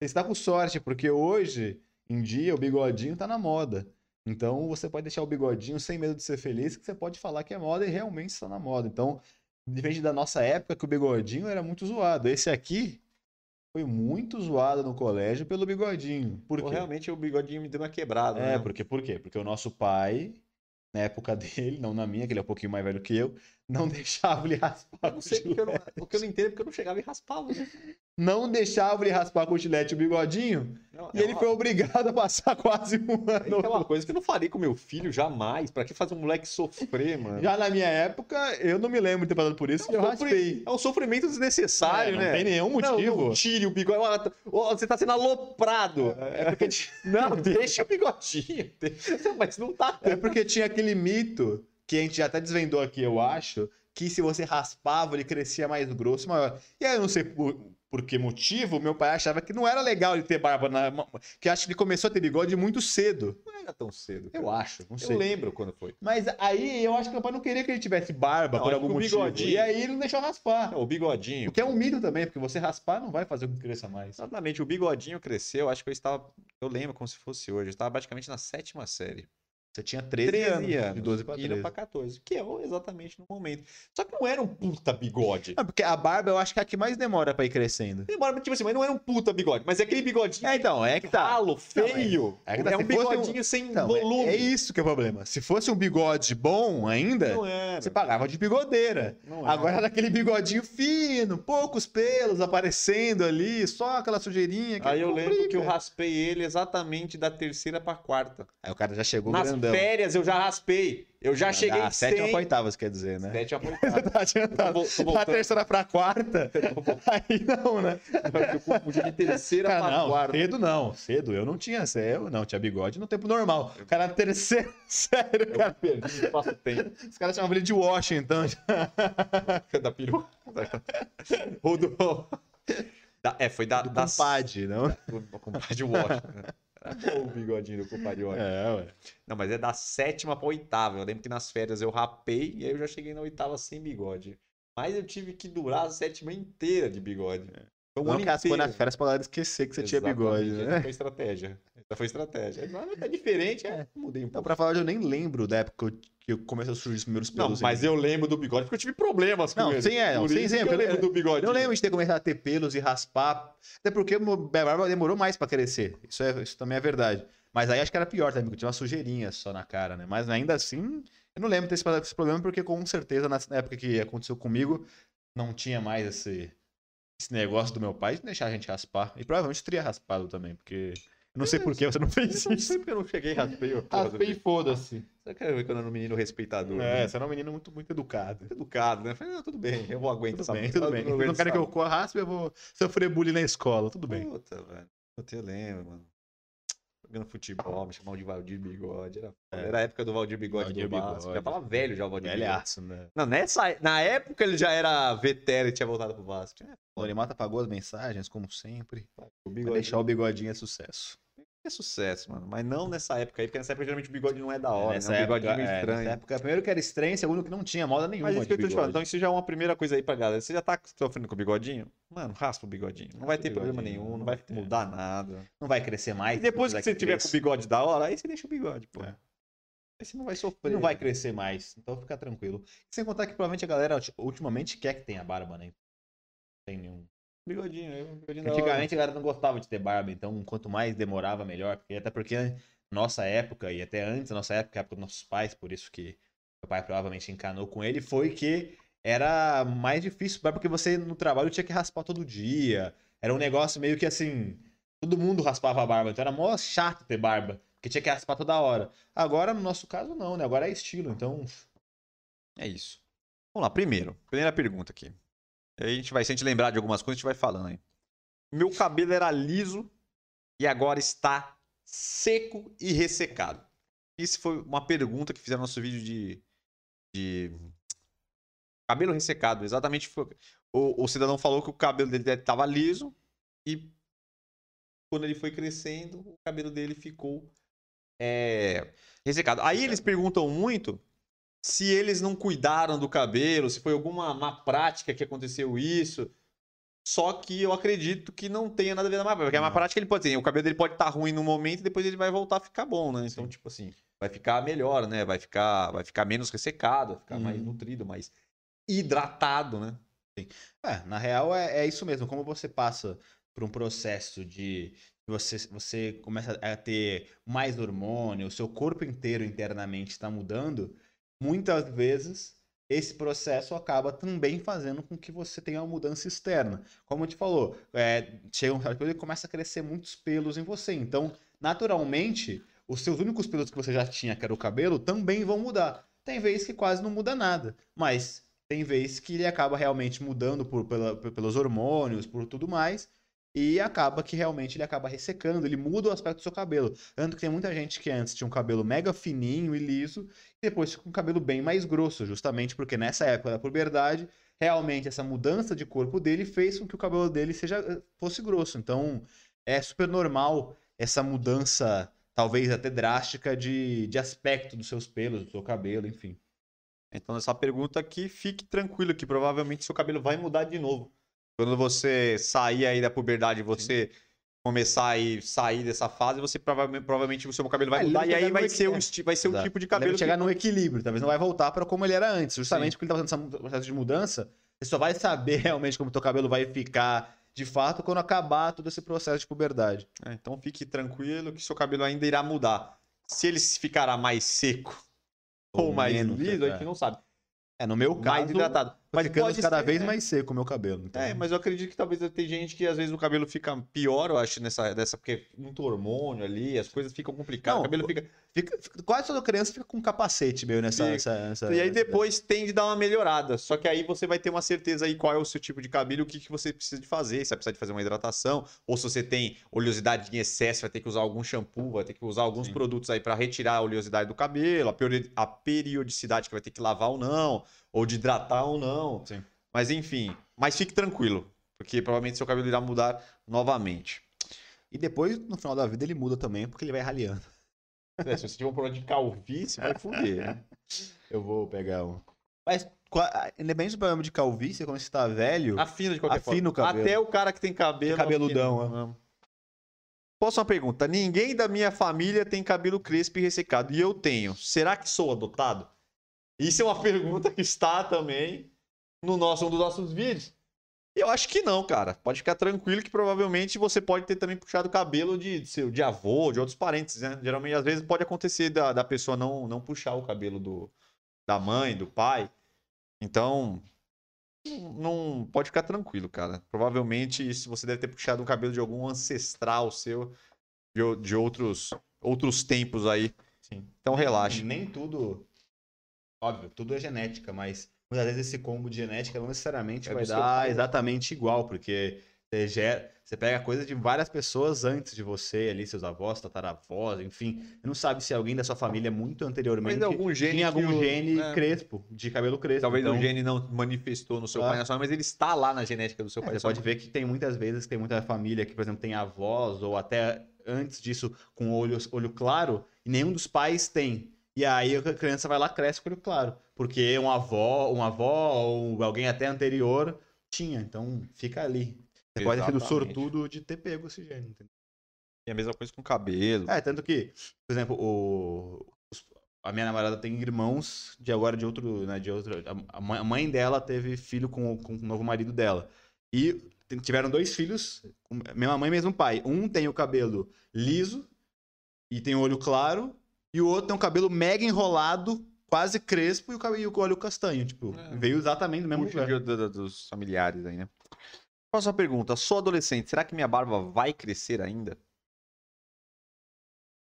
está com sorte, porque hoje em dia o bigodinho tá na moda. Então você pode deixar o bigodinho sem medo de ser feliz, que você pode falar que é moda e realmente está na moda. Então, diferente da nossa época, que o bigodinho era muito zoado. Esse aqui foi muito zoado no colégio pelo bigodinho. Por Pô, realmente o bigodinho me deu uma quebrada. É, né? porque, por quê? Porque o nosso pai, na época dele, não na minha, que ele é um pouquinho mais velho que eu, não deixava ele raspar não sei porque eu não, o que eu não entendo é porque eu não chegava e raspava. Né? Não deixava ele raspar com o chulete o bigodinho, Não, e é ele uma- foi obrigado a passar quase um ano. É uma coisa que eu não faria com meu filho jamais. Pra que fazer um moleque sofrer, mano? Já na minha época, eu não me lembro de ter passado por isso, É e um eu raspei. É um sofrimento desnecessário, É, não né? tem nenhum Não, motivo. Não, tire o bigode. Ó, Você tá sendo aloprado. É porque, Não, deixa o bigodinho. Mas não tá. é porque tinha aquele mito, que a gente já até desvendou aqui, eu acho, que se você raspava, ele crescia mais grosso maior. E aí eu não sei por, por que motivo, meu pai achava que não era legal ele ter barba na. Que acho que ele começou a ter bigode muito cedo. Não era tão cedo. Eu acho, não Eu sei. lembro quando foi. Mas aí eu acho que meu pai não queria que ele tivesse barba Não, por algum motivo. bigodinho- E aí ele não deixou raspar. Não, o bigodinho. O que é um mito também, porque você raspar não vai fazer com que cresça mais. Exatamente, o bigodinho cresceu, acho que eu estava. Eu lembro como se fosse hoje. Eu estava praticamente na sétima série. Você tinha 13, 13 anos, de 12 para indo 13. pra 14. Que é exatamente no momento. Só que não era um puta bigode. Ah, porque a barba eu acho que é a que mais demora pra ir crescendo. Demora, tipo assim, mas não era um puta bigode. Mas é aquele bigodinho É, então, é que tá. ralo, feio. é É, que tá, um fosse um- bigodinho sem Então, é- volume. é, isso que é o problema. Se fosse um bigode bom ainda, Não você pagava de bigodeira. Não. Agora era aquele bigodinho fino, poucos pelos aparecendo ali, só aquela sujeirinha. Aí eu lembro que eu raspei ele exatamente da terceira pra quarta. Aí o cara já chegou Nas grandão. Férias eu já raspei. Eu já cheguei Ah, em sétima 100. pra oitava, você quer dizer, né? Sétima pra oitava. tá adiantado. Tô tô Da terceira pra quarta, aí não, né? Eu confundi de terceira Cara, pra não, quarta. cedo não. Cedo eu não tinha eu não tinha bigode no tempo normal. O cara na terceira sério, Eu cara. perdi espaço tempo. Os caras chamavam ele de Washington. da peruca. Ou do. Da- é, foi da. Do das- compadre, não? do compadre Washington. Né? Bom o bigodinho do Washington. É, ué. Não, mas é da sétima pra oitava. Eu lembro que nas férias eu rapei e aí eu já cheguei na oitava sem bigode. Mas eu tive que durar a sétima inteira de bigode. Foi um Não ano que inteiro. nas férias pra galera esquecer que você tinha bigode, Exatamente, Essa né? foi estratégia. Essa foi estratégia. Não, é diferente, é. Mudei um Então, pouco. pra falar, eu nem lembro da época que eu- que comecei a surgir os primeiros Não, pelos. em mas eu lembro do bigode porque eu tive problemas com Não, ele. sim, é, não, que porque eu lembro do bigode. Eu não lembro de ter começado a ter pelos e raspar. Até porque minha barba demorou mais pra crescer. Isso, é, isso também é verdade. Mas aí acho que era pior também, porque tinha uma sujeirinha só na cara, né? Mas ainda assim, eu não lembro de ter esse esse problema, porque com certeza na época que aconteceu comigo, não tinha mais esse, esse negócio do meu pai de deixar a gente raspar. E provavelmente teria raspado também, porque. Eu não sei por que você não fez Eu não isso. sei porque eu não cheguei e raspei. porra do Raspei e foda-se. Você quer ver quando eu era um menino respeitador? É, né? você era um menino muito, muito educado. Muito educado, né? Falei, não, tudo bem, eu vou aguentar Tudo essa bem, tudo bem. eu Não quero que eu corra raspe, eu vou sofrer bullying na escola. Tudo bem. Puta, velho. Puta, eu lembro, mano. Jogando futebol, me chamavam de Valdir Bigode. Era, foda. É. era a época do Valdir Bigode Valdir do Vasco. Bigode. Já tava velho já o Valdir Bigode. Velhaço, né? Não, nessa, na época ele já era veterano e tinha voltado pro Vasco. É, O Animata apagou as mensagens, como sempre. o bigode. deixar o bigodinho é sucesso. É sucesso, mano. Mas não nessa época aí, porque nessa época geralmente o bigode não é da hora, nessa né? O época, é, estranho. nessa época, primeiro que era estranho, segundo que não tinha moda nenhuma. Mas isso que eu de tô te falando. Então bigode. isso já é uma primeira coisa aí pra galera. Você já tá sofrendo com o bigodinho? Mano, raspa o bigodinho. Não vai Raspa ter o problema nenhum, não vai vai ter. mudar nada. Não vai crescer mais. E depois que você tiver com o bigode da hora, aí você deixa o bigode, pô. É. Aí você não vai sofrer. Não vai crescer mais, então fica tranquilo. Sem contar que provavelmente a galera ulti- ultimamente quer que tenha barba, né? Não tem nenhum. Bigodinho, um bigodinho. Antigamente a galera não gostava de ter barba, então quanto mais demorava, melhor. Porque, até porque nossa época, e até antes da nossa época, a época dos nossos pais, por isso que meu pai provavelmente encanou com ele, foi que era mais difícil, barba, porque você no trabalho tinha que raspar todo dia. Era um negócio meio que assim, todo mundo raspava a barba, então era mó chato ter barba, porque tinha que raspar toda hora. Agora, no nosso caso, não, né? Agora é estilo, então. É isso. Vamos lá, primeiro. Primeira pergunta aqui. A gente vai, se a gente lembrar de algumas coisas, a gente vai falando aí. Meu cabelo era liso e agora está seco e ressecado. Isso foi uma pergunta que fizeram no nosso vídeo de, de cabelo ressecado. Exatamente. O, o cidadão falou que o cabelo dele estava liso e quando ele foi crescendo, o cabelo dele ficou é, ressecado. Aí eles perguntam muito se eles não cuidaram do cabelo, se foi alguma má prática que aconteceu isso. Só que eu acredito que não tenha nada a ver com a má prática. Porque a má prática ele pode ter. O cabelo dele pode estar ruim no momento e depois ele vai voltar a ficar bom, né? Então, Sim. tipo assim, vai ficar melhor, né? Vai ficar, vai ficar menos ressecado, vai ficar mais Uhum. nutrido, mais hidratado, né? É, na real é, é isso mesmo. Como você passa por um processo de você, você começa a ter mais hormônio, o seu corpo inteiro internamente está mudando, muitas vezes esse processo acaba também fazendo com que você tenha uma mudança externa. Como a gente falou, é, chega um certo período e começa a crescer muitos pelos em você. Então, naturalmente, os seus únicos pelos que você já tinha, que era o cabelo, também vão mudar. Tem vezes que quase não muda nada, mas tem vezes que ele acaba realmente mudando por, pela- pelos hormônios, por tudo mais, e acaba que realmente ele acaba ressecando, ele muda o aspecto do seu cabelo. Tanto que tem muita gente que antes tinha um cabelo mega fininho e liso, e depois fica um cabelo bem mais grosso, justamente porque nessa época da puberdade, realmente essa mudança de corpo dele fez com que o cabelo dele seja, eh, fosse grosso. Então é super normal essa mudança, talvez até drástica, de, de aspecto dos seus pelos, do seu cabelo, enfim. Então, nessa pergunta aqui, fique tranquilo que provavelmente seu cabelo vai mudar de novo. Quando você sair aí da puberdade, você começar a sair dessa fase, você provavelmente, provavelmente o seu cabelo vai Ah, mudar e aí vai ser, esti- vai ser Exato. tipo de Ele cabelo deve chegar que... num equilíbrio, talvez não vai voltar para como ele era antes, justamente porque ele tá fazendo esse processo de mudança, você só vai saber realmente como o teu cabelo vai ficar de fato quando acabar todo esse processo de puberdade. É, então fique tranquilo que seu cabelo ainda irá mudar. Se ele ficará mais seco ou, Ou mais menos, liso, a é. gente não sabe. É, no meu mais caso, hidratado. Vai Mas ficando cada ser, vez né? mais seco o meu cabelo. Então, É, mas eu acredito que talvez tem gente que às vezes o cabelo fica pior, eu acho, nessa, dessa, porque muito hormônio ali, as coisas ficam complicadas, Não, o cabelo fica. fica- fica- quase toda criança fica com um capacete meio nessa... Nessa- nessa- E aí nessa- depois tende a dar uma melhorada. Só que aí você vai ter uma certeza aí qual é o seu tipo de cabelo, o que, que você precisa de fazer. Se vai precisar de fazer uma hidratação, ou se você tem oleosidade em excesso, vai ter que usar algum shampoo, vai ter que usar alguns Sim. produtos aí para retirar a oleosidade do cabelo, a periodicidade que vai ter que lavar ou não, ou de hidratar ou não. Sim. Mas enfim, mas fique tranquilo, porque provavelmente seu cabelo irá mudar novamente. E depois, no final da vida, ele muda também, porque ele vai raliando. É, se você tiver um problema de calvície, vai fuder, né? Eu vou pegar um. Mas, independente do problema de calvície, quando você tá velho, Afina de qualquer Afina forma. o cabelo. Até o cara que tem cabelo. Cabeludão, afina. Posso uma pergunta? Ninguém da minha família tem cabelo crespo e ressecado. E eu tenho. Será que sou adotado? Isso é uma pergunta que está também no nosso, um dos nossos vídeos. Eu acho que não, cara. Pode ficar tranquilo que provavelmente você pode ter também puxado o cabelo de, de, seu, de avô, de outros parentes, né? Geralmente, às vezes, pode acontecer da, da pessoa não, não puxar o cabelo do, da mãe, do pai. Então, não, pode ficar tranquilo, cara. Provavelmente isso você deve ter puxado um cabelo de algum ancestral seu, de, o- de outros, outros tempos aí. Sim. Então relaxa. nem tudo. Óbvio, tudo é genética, mas muitas vezes esse combo de genética não necessariamente É vai dar pai. exatamente igual, porque você, gera, você pega coisa de várias pessoas antes de você, ali, seus avós, tataravós, enfim. Você não sabe se alguém da sua família muito anteriormente Mas é algum gene. tinha algum gene é, crespo, de cabelo crespo. Talvez então, o gene não manifestou no seu Ah. pai na sua mãe, mas ele está lá na genética do seu é, pai. você pode mãe. ver que tem muitas vezes que tem muita família que, por exemplo, tem avós ou até antes disso com olho, olho claro e nenhum dos pais tem. E aí a criança vai lá cresce com olho claro, porque um avó, um avó ou alguém até anterior tinha, então fica ali. Você pode ter sido sortudo de ter pego esse gene. entendeu? E a mesma coisa com cabelo. É, tanto que, por exemplo, o, a minha namorada tem irmãos de agora de outro, né, de outro, a- mãe- dela teve filho com, o- com o novo marido dela. E tiveram dois filhos, mesma mãe, mesmo pai. Um tem o cabelo liso e tem o olho claro, e o outro tem o cabelo mega enrolado, quase crespo e o cabelo e o olho castanho, tipo, É. veio exatamente do mesmo Puxa lugar. de- do- do- dos familiares aí, né? Próxima pergunta. Sou adolescente, será que minha barba vai crescer ainda?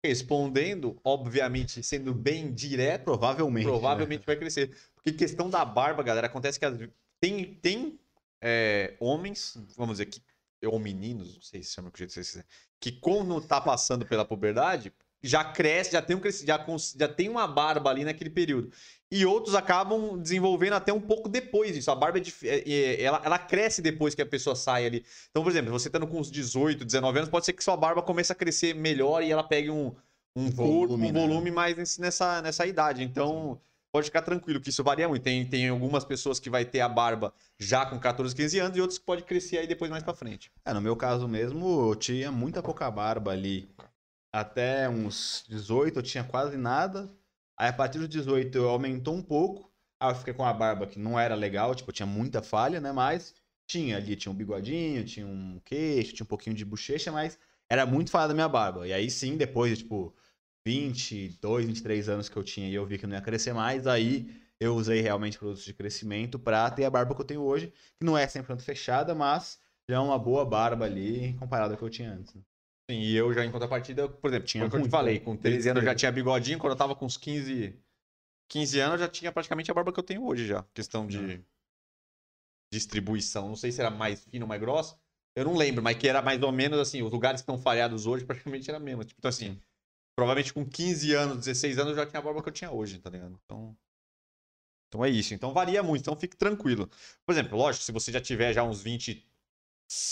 Respondendo, obviamente, sendo bem direto, Provavelmente. né? provavelmente vai crescer. Porque questão da barba, galera, acontece que tem, tem é, homens, vamos dizer, que, ou meninos, não sei se chama do jeito que vocês quiserem, que quando tá passando pela puberdade, já cresce, já tem, um, já, já tem uma barba ali naquele período. E outros acabam desenvolvendo até um pouco depois disso. A barba é é- é- ela, ela cresce depois que a pessoa sai ali. Então, por exemplo, você estando com uns 18, 19 anos, pode ser que sua barba comece a crescer melhor e ela pegue um, um corpo, Volume, um né? volume mais nessa, nessa idade. Então, pode ficar tranquilo que isso varia muito. Tem, tem algumas pessoas que vai ter a barba já com 14, 15 anos e outros que pode crescer aí depois mais pra frente. É, no meu caso mesmo, eu tinha muita pouca barba ali. Até uns 18 eu tinha quase nada. Aí a partir dos 18 eu aumentou um pouco. Aí eu fiquei com a barba que não era legal, tipo, tinha muita falha, né? Mas tinha ali, tinha um bigodinho, tinha um queixo, tinha um pouquinho de bochecha, mas era muito falha da minha barba. E aí sim, depois de, tipo, 22, 23 anos que eu tinha e eu vi que não ia crescer mais, aí eu usei realmente produtos de crescimento pra ter a barba que eu tenho hoje, que não é 100% fechada, mas já é uma boa barba ali comparado ao que eu tinha antes. né? Sim, e eu já em contrapartida, por exemplo, Tinha que eu te falei, com 13 anos eu já tinha bigodinho, quando eu tava com uns 15, 15 anos eu já tinha praticamente a barba que eu tenho hoje já. Questão de distribuição. Não sei se era mais fino ou mais grossa. Eu não lembro, mas que era mais ou menos assim, os lugares que estão falhados hoje praticamente era mesmo. Tipo, então assim, provavelmente com 15 anos, 16 anos eu já tinha a barba que eu tinha hoje, tá ligado? Então, então é isso. Então varia muito, então fique tranquilo. Por exemplo, lógico, se você já tiver já uns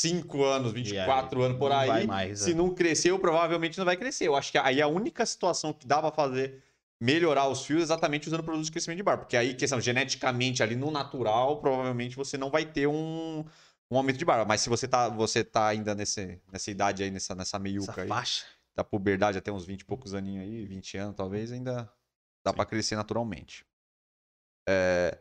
25 anos, 24 anos por aí, mais, se é. não cresceu, provavelmente não vai crescer. Eu acho que aí a única situação que dá pra fazer melhorar os fios é exatamente usando produtos de crescimento de barba. Porque aí, questão, geneticamente, ali no natural, provavelmente você não vai ter um, um aumento de barba. Mas se você tá, você tá ainda nesse, nessa idade aí, nessa, nessa meiuca Essa aí, faixa. da puberdade até uns 20 e poucos aninhos aí, 20 anos talvez, ainda dá pra crescer naturalmente. É,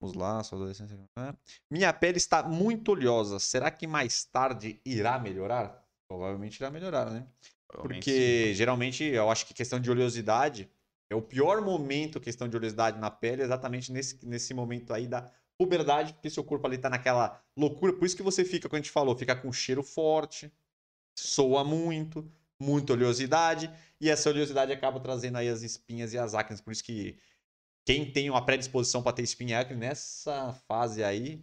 Vamos lá, sua adolescência. né? Minha pele está muito oleosa. Será que mais tarde irá melhorar? Provavelmente irá melhorar, né? Porque geralmente eu acho que questão de oleosidade é o pior momento, questão de oleosidade na pele, é exatamente nesse, nesse momento aí da puberdade, porque seu corpo ali tá naquela loucura. Por isso que você fica, como a gente falou, fica com cheiro forte, soa muito, muita oleosidade, e essa oleosidade acaba trazendo aí as espinhas e as acnes. Por isso que quem tem uma predisposição para ter espinha e acne nessa fase aí,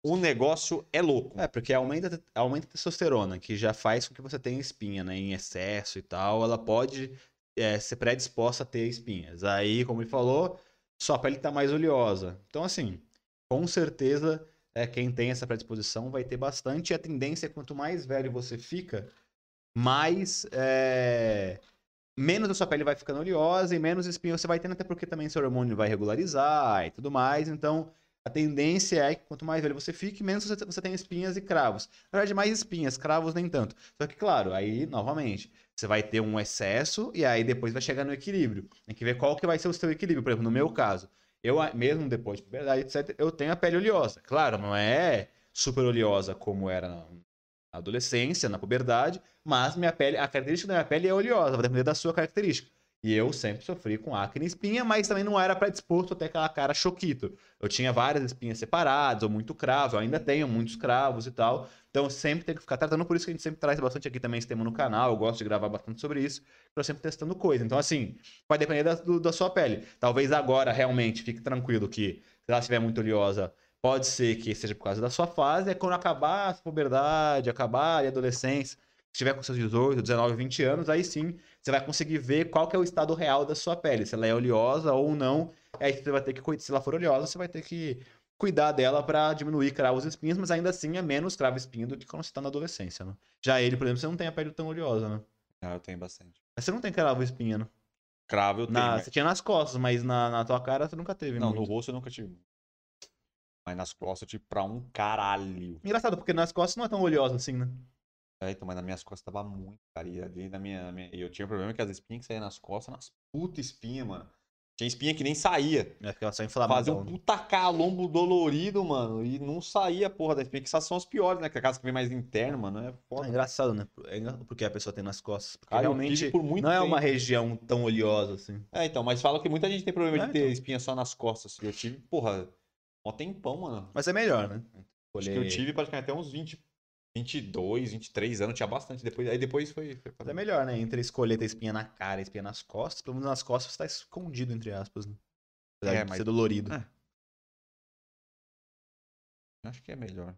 o negócio é louco. É, porque aumenta, aumenta a testosterona, que já faz com que você tenha espinha, né? Em excesso e tal. Ela pode é, ser predisposta a ter espinhas. Aí, como ele falou, sua pele tá mais oleosa. Então, assim, com certeza, é, quem tem essa predisposição vai ter bastante. E a tendência é quanto mais velho você fica, mais. é, menos a sua pele vai ficando oleosa e menos espinha você vai tendo, até porque também seu hormônio vai regularizar e tudo mais. Então, a tendência é que quanto mais velho você fique, menos você, você tem espinhas e cravos. Na verdade, mais espinhas, cravos nem tanto. Só que, claro, aí, novamente, você vai ter um excesso e aí depois vai chegar no equilíbrio. Tem que ver qual que vai ser o seu equilíbrio. Por exemplo, no meu caso, eu, mesmo depois de puberdade, etc., eu tenho a pele oleosa. Claro, não é super oleosa como era na adolescência, na puberdade, mas minha pele, a característica da minha pele é oleosa, vai depender da sua característica. E eu sempre sofri com acne e espinha, mas também não era predisposto a ter aquela cara choquito. Eu tinha várias espinhas separadas, ou muito cravo, eu ainda tenho muitos cravos e tal. Então sempre tenho que ficar tratando, por isso que a gente sempre traz bastante aqui também esse tema no canal, eu gosto de gravar bastante sobre isso, tô sempre testando coisa. Então assim, vai depender da, do- da sua pele. Talvez agora realmente fique tranquilo que se ela estiver muito oleosa, pode ser que seja por causa da sua fase, é quando acabar a puberdade, acabar a adolescência, se tiver com seus 18, 19, 20 anos, aí sim você vai conseguir ver qual é o estado real da sua pele, se ela é oleosa ou não. Aí você vai ter que, se ela for oleosa, você vai ter que cuidar dela pra diminuir cravos e espinhas, mas ainda assim é menos cravo e espinha do que quando você tá na adolescência, né? Já ele, por exemplo, você não tem a pele tão oleosa, né? Ah, eu tenho bastante. Mas você não tem cravo e espinha, né? Cravo eu tenho. Na- mas- Você tinha nas costas, mas na, na tua cara você nunca teve Não, muito. no rosto eu nunca tive. Mas nas costas tive pra um caralho. Engraçado, porque nas costas não é tão oleosa assim, né? É, então, mas nas minhas costas tava muito, cara. E ali na minha, na minha- E eu tinha um problema que as espinhas que saíam nas costas, nas puta espinha, mano. Tinha espinha que nem saía. É ela só inflamada. Fazia um puta calombo dolorido, mano. E não saía, porra, da espinha. Que essas são as piores, né? Que a casa que vem mais interna, mano. É É foda. engraçado, né? É engraçado porque a pessoa tem nas costas. Porque Cara, realmente tive por muito não é tempo. uma região tão oleosa assim. É, então, mas falam que muita gente tem problema É, de ter então. espinha só nas costas. E eu tive, porra, um tempão, mano. Mas é melhor, né? Acho que eu tive praticamente até uns 20, 22, 23 anos, tinha bastante. Depois, aí depois foi. foi Mas é melhor, né? Entre escolher ter espinha na cara e espinha nas costas, pelo menos nas costas você tá escondido, entre aspas, né? Apesar É, de mas- ser dolorido. É. Acho que é melhor.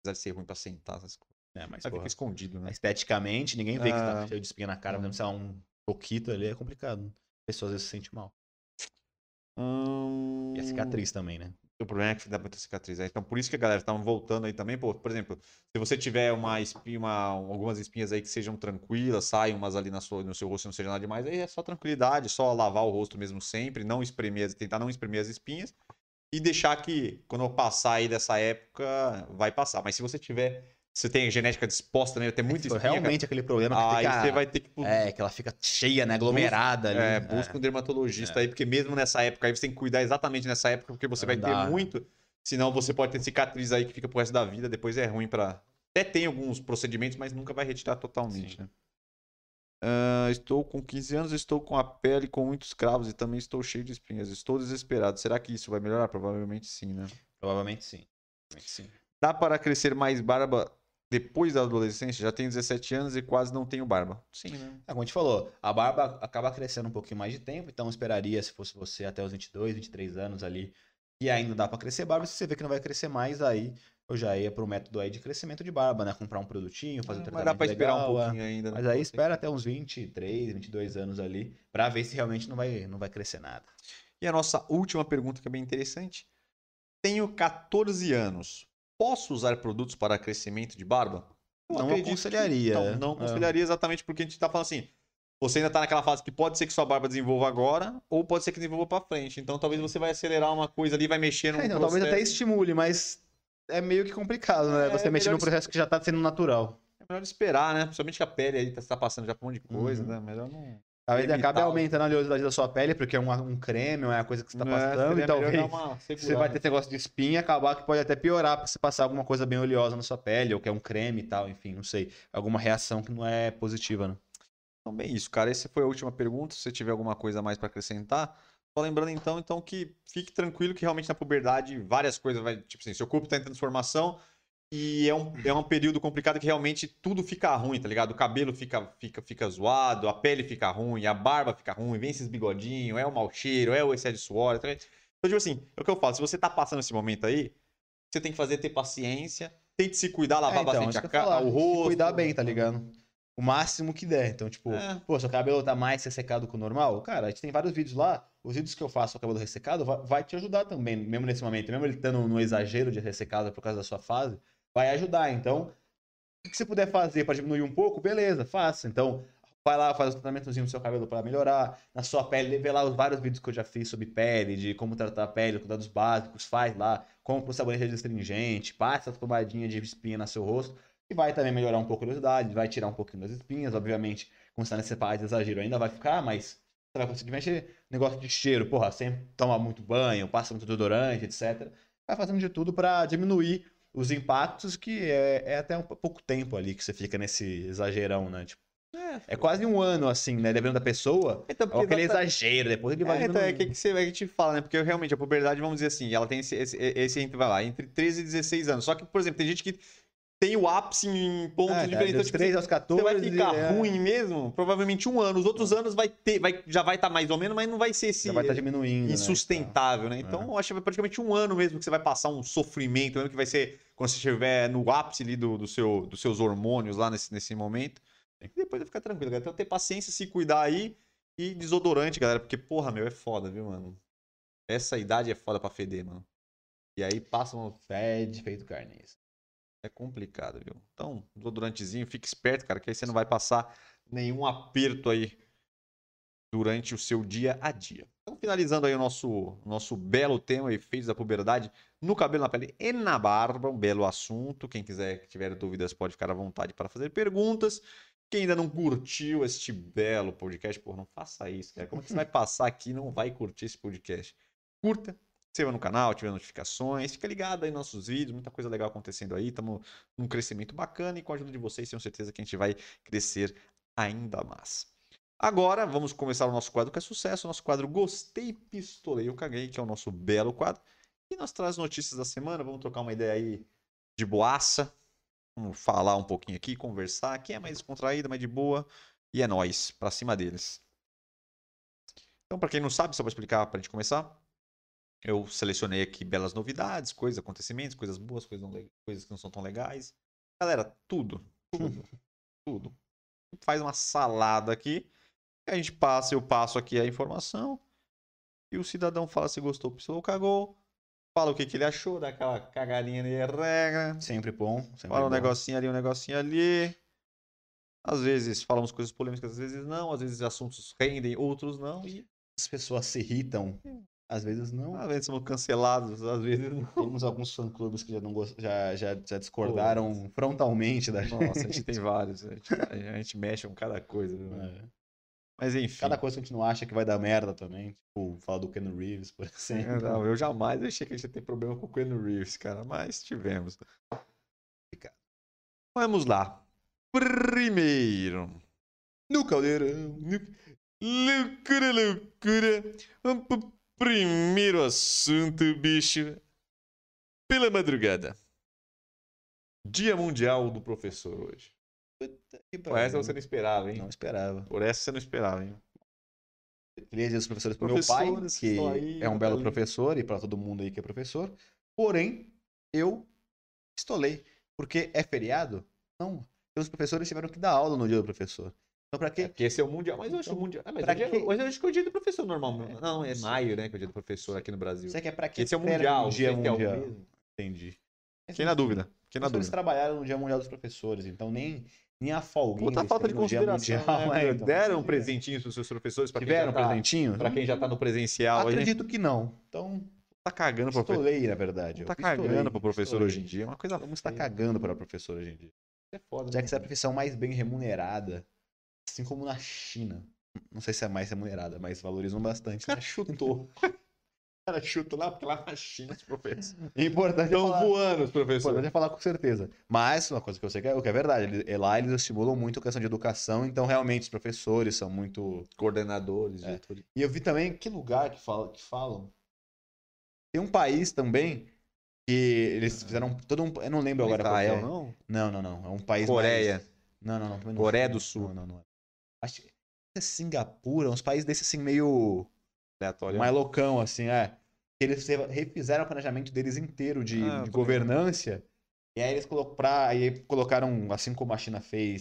Apesar de ser ruim pra sentar essas coisas. É, mas fica escondido, né? esteticamente, ninguém vê que você Ah. tá cheio de espinha na cara, por exemplo, sei lá, um pouquito ali é complicado. A pessoa às vezes se sente mal. Hum... E a cicatriz também, né? O problema é que dá muita cicatriz. né? Então, por isso que a galera tá voltando aí também. Pô, por exemplo, se você tiver uma espinha, uma- algumas espinhas aí que sejam tranquilas, saiam umas ali na sua, no seu rosto não seja nada demais, aí é só tranquilidade, só lavar o rosto mesmo sempre, não espremer, tentar não espremer as espinhas e deixar que quando eu passar aí dessa época, vai passar. Mas se você tiver, você tem genética disposta, né? Tem for espinha, realmente aquele problema que aí fica... você vai ter que É, que ela fica cheia, né? Aglomerada ali. é, busca um dermatologista aí, porque mesmo nessa época aí você tem que cuidar exatamente nessa época, porque você vai dá. ter muito. Senão você pode ter cicatriz aí que fica pro resto da vida, depois é ruim pra. Até tem alguns procedimentos, mas nunca vai retirar totalmente, Sim. né? Ah, estou com 15 anos, estou com a pele com muitos cravos e também estou cheio de espinhas. Estou desesperado. Será que isso vai melhorar? Provavelmente sim, né? Provavelmente sim. Provavelmente sim. Dá para crescer mais barba depois da adolescência? Já tenho 17 anos e quase não tenho barba. Sim, né? É, como a gente falou, a barba acaba crescendo um pouquinho mais de tempo, então eu esperaria, se fosse você, até os 22, 23 anos ali, e ainda dá pra crescer barba. Se você vê que não vai crescer mais, aí eu já ia pro método aí de crescimento de barba, né? Comprar um produtinho, fazer um mas tratamento dá pra esperar legal, um é. pouquinho ainda. né? Mas aí espera até uns 23, 22 anos ali, pra ver se realmente não vai, não vai crescer nada. E a nossa última pergunta, que é bem interessante. Tenho 14 anos. Posso usar produtos para crescimento de barba? Eu Não acredito que- aconselharia, Não, é. não É. aconselharia exatamente porque a gente tá falando assim. Você ainda tá naquela fase que pode ser que sua barba desenvolva agora, ou pode ser que desenvolva pra frente. Então talvez você vai acelerar uma coisa ali, vai mexer num É, então, talvez até estimule, mas é meio que complicado, né? É, Você é mexer num processo que já tá sendo natural. É melhor esperar, né? Principalmente que a pele aí tá, tá passando já por um monte de coisa, Uhum. né? Melhor não. Talvez acabe aumentando a oleosidade da sua pele, porque é um, um creme, ou é uma coisa que você tá É, passando, seria e talvez você vai ter esse negócio de espinha, acabar que pode até piorar pra você passar alguma coisa bem oleosa na sua pele, ou que é um creme e tal, enfim, não sei. Alguma reação que não é positiva, né? Então, bem isso, cara. Essa foi a última pergunta. Se você tiver alguma coisa a mais para acrescentar, só lembrando então, então que fique tranquilo que realmente na puberdade várias coisas vai, tipo assim, seu corpo tá em transformação e é um, é um período complicado que realmente tudo fica ruim, tá ligado? O cabelo fica, fica, fica zoado, a pele fica ruim, a barba fica ruim, vem esses bigodinhos, é o mau cheiro, é o excesso de suor, tá ligado? Então, tipo assim, é o que eu falo, se você tá passando esse momento aí, você tem que fazer ter paciência, tente se cuidar, lavar É, então, bastante a que cara, o se rosto. Cuidar bem, tá ligado? O máximo que der. Então, tipo, É. pô, seu cabelo tá mais ressecado que o normal, cara, a gente tem vários vídeos lá. Os vídeos que eu faço com o cabelo ressecado vai, vai te ajudar também, mesmo nesse momento. Mesmo ele estando no exagero de ressecado por causa da sua fase, vai ajudar. Então, o que você puder fazer para diminuir um pouco, beleza, faça. Então, vai lá, faz um tratamentozinho no seu cabelo para melhorar. Na sua pele, vê lá os vários vídeos que eu já fiz sobre pele, de como tratar a pele, cuidados básicos, faz lá, compra o sabonete restringente, passa a pomadinha de espinha no seu rosto. E vai também melhorar um pouco a oleosidade, vai tirar um pouquinho das espinhas, obviamente, quando tá nesse fase de exagero ainda vai ficar, mas você vai conseguir mexer. Negócio de cheiro, porra, sempre toma muito banho, passa muito desodorante, etc. Vai fazendo de tudo para diminuir os impactos, que é, é até um pouco tempo ali que você fica nesse exagerão, né? Tipo, é quase um ano, assim, né? Dependendo da pessoa, Então, é aquele exata- exagero, depois ele vai É, então, é diminuindo. que, que você, é que te fala, né? Porque realmente a puberdade, vamos dizer assim, ela tem esse, esse, esse entre, vai lá, entre 13 e 16 anos. Só que, por exemplo, tem gente que tem o ápice em pontos É, diferentes. Então, dos tipo, 3 aos 14, você vai ficar é, ruim mesmo, provavelmente um ano. Os outros anos vai ter, vai, já vai estar mais ou menos, mas não vai ser esse já vai estar diminuindo, né, insustentável, né? Então, eu acho que é praticamente um ano mesmo que você vai passar um sofrimento, mesmo que vai ser quando você estiver no ápice ali do, do seu, dos seus hormônios lá nesse, nesse momento. E depois vai ficar tranquilo, galera. Então, ter paciência, se cuidar aí e desodorante, galera, porque, porra, meu, é foda, viu, mano? Essa idade é foda pra feder, mano. E aí passam. Fede feito carniça. É complicado, viu? Então, durantezinho, fique esperto, cara, que aí você não vai passar nenhum aperto aí durante o seu dia a dia. Então, finalizando aí o nosso, nosso belo tema, efeitos da puberdade no cabelo, na pele e na barba, um belo assunto. Quem quiser, tiver dúvidas, pode ficar à vontade para fazer perguntas. Quem ainda não curtiu este belo podcast, pô, não faça isso, cara. Como é que você vai passar aqui e não vai curtir esse podcast? Curta, inscreva no canal, ative as notificações, fica ligado aí nos nossos vídeos, muita coisa legal acontecendo aí, estamos num crescimento bacana e com a ajuda de vocês, tenho certeza que a gente vai crescer ainda mais. Agora, vamos começar o nosso quadro que é sucesso, o nosso quadro Gostei, Pistolei, Eu Caguei, que é o nosso belo quadro. E nós traz notícias da semana, vamos trocar uma ideia aí de boaça, vamos falar um pouquinho aqui, conversar, quem é mais descontraído, mais de boa, e é nós, pra cima deles. Então, para quem não sabe, só para explicar para a gente começar, eu selecionei aqui belas novidades, coisas, acontecimentos, coisas boas, coisas, não, coisas que não são tão legais. Galera, tudo, tudo, tudo. Faz uma salada aqui, a gente passa, eu passo aqui a informação, e o cidadão fala se gostou, pistolou, cagou, fala o que, que ele achou, dá aquela cagadinha de regra, Sempre bom. Sempre fala um bom. negocinho ali, um negocinho ali. Às vezes falamos coisas polêmicas, às vezes não, às vezes assuntos rendem, outros não, e As pessoas se irritam. Às vezes não. às vezes somos cancelados, às vezes não. Temos alguns fã-clubes que já, não gost... já, já, já discordaram frontalmente da Nossa, a gente tem vários. A gente, a gente mexe com cada coisa. viu? É. Mas enfim. Cada coisa que a gente não acha que vai dar merda também. Tipo, falar do Ken Reeves, por É, exemplo. Não, eu jamais achei que a gente ia ter problema com o Keanu Reeves, cara, mas tivemos. Vamos lá. Primeiro. No caldeirão. Loucura, loucura. Primeiro assunto, bicho. Pela madrugada. Dia Mundial do Professor hoje. Puta que Pô, essa você não esperava, hein? Não esperava. Por essa você não esperava, hein? Feliz dia dos professores pro meu pai, que aí, é um belo professor, e para todo mundo aí que é professor. Porém, eu estolei. Porque é feriado? Não. Os professores tiveram que dar aula no dia do professor. Então, pra É, quê? porque esse é o Mundial, mas eu acho o Então, Mundial. Ah, mas o dia- quê? hoje eu acho que é o dia do professor normal. É, não, é isso. maio, né? Que é o dia do professor aqui no Brasil. Você quer pra quê? Esse é o Mundial. um dia é o mundial. mesmo. Entendi. Fiquei na dúvida. Fiquei na Os professores dúvida. trabalharam no Dia Mundial dos Professores, então nem, nem a folguinha. Puta falta de consideração. Mundial, né? é, então. Deram presentinhos pros seus professores pra quem Tiveram já tá, presentinho? Pra quem já tá no presencial aí. Acredito que não. Então, Tá cagando professor. estolei, na verdade. Tá pistolei, cagando pro professor pistolei. hoje em dia. É uma coisa. Mundo está feia. cagando para o professor hoje em dia. É foda, Já né, que essa é a profissão mais bem remunerada, assim como na China. Não sei se é mais remunerada, mas valorizam bastante. O cara chutou. O cara chutou lá, porque lá na China os professores É importante é estão falar, voando os importante professores. é falar com certeza. Mas uma coisa que eu sei que é, que é verdade, é lá eles estimulam muito a questão de educação, então realmente os professores são muito Coordenadores, É. diretores. E eu vi também que lugar que, fala, que falam. Tem um país também que eles fizeram todo um. Eu não lembro agora qual que Israel, é. não? Não, não, não. É um país. Coreia. mais- Não, não, não. não. Coreia do Sul. Não, não, não. Acho que é Singapura, uns países desses assim meio. Aleatório. mais loucão, assim, é. Eles re- refizeram o planejamento deles inteiro de, Ah, de governância. E aí eles colo- pra, aí colocaram, assim como a China fez,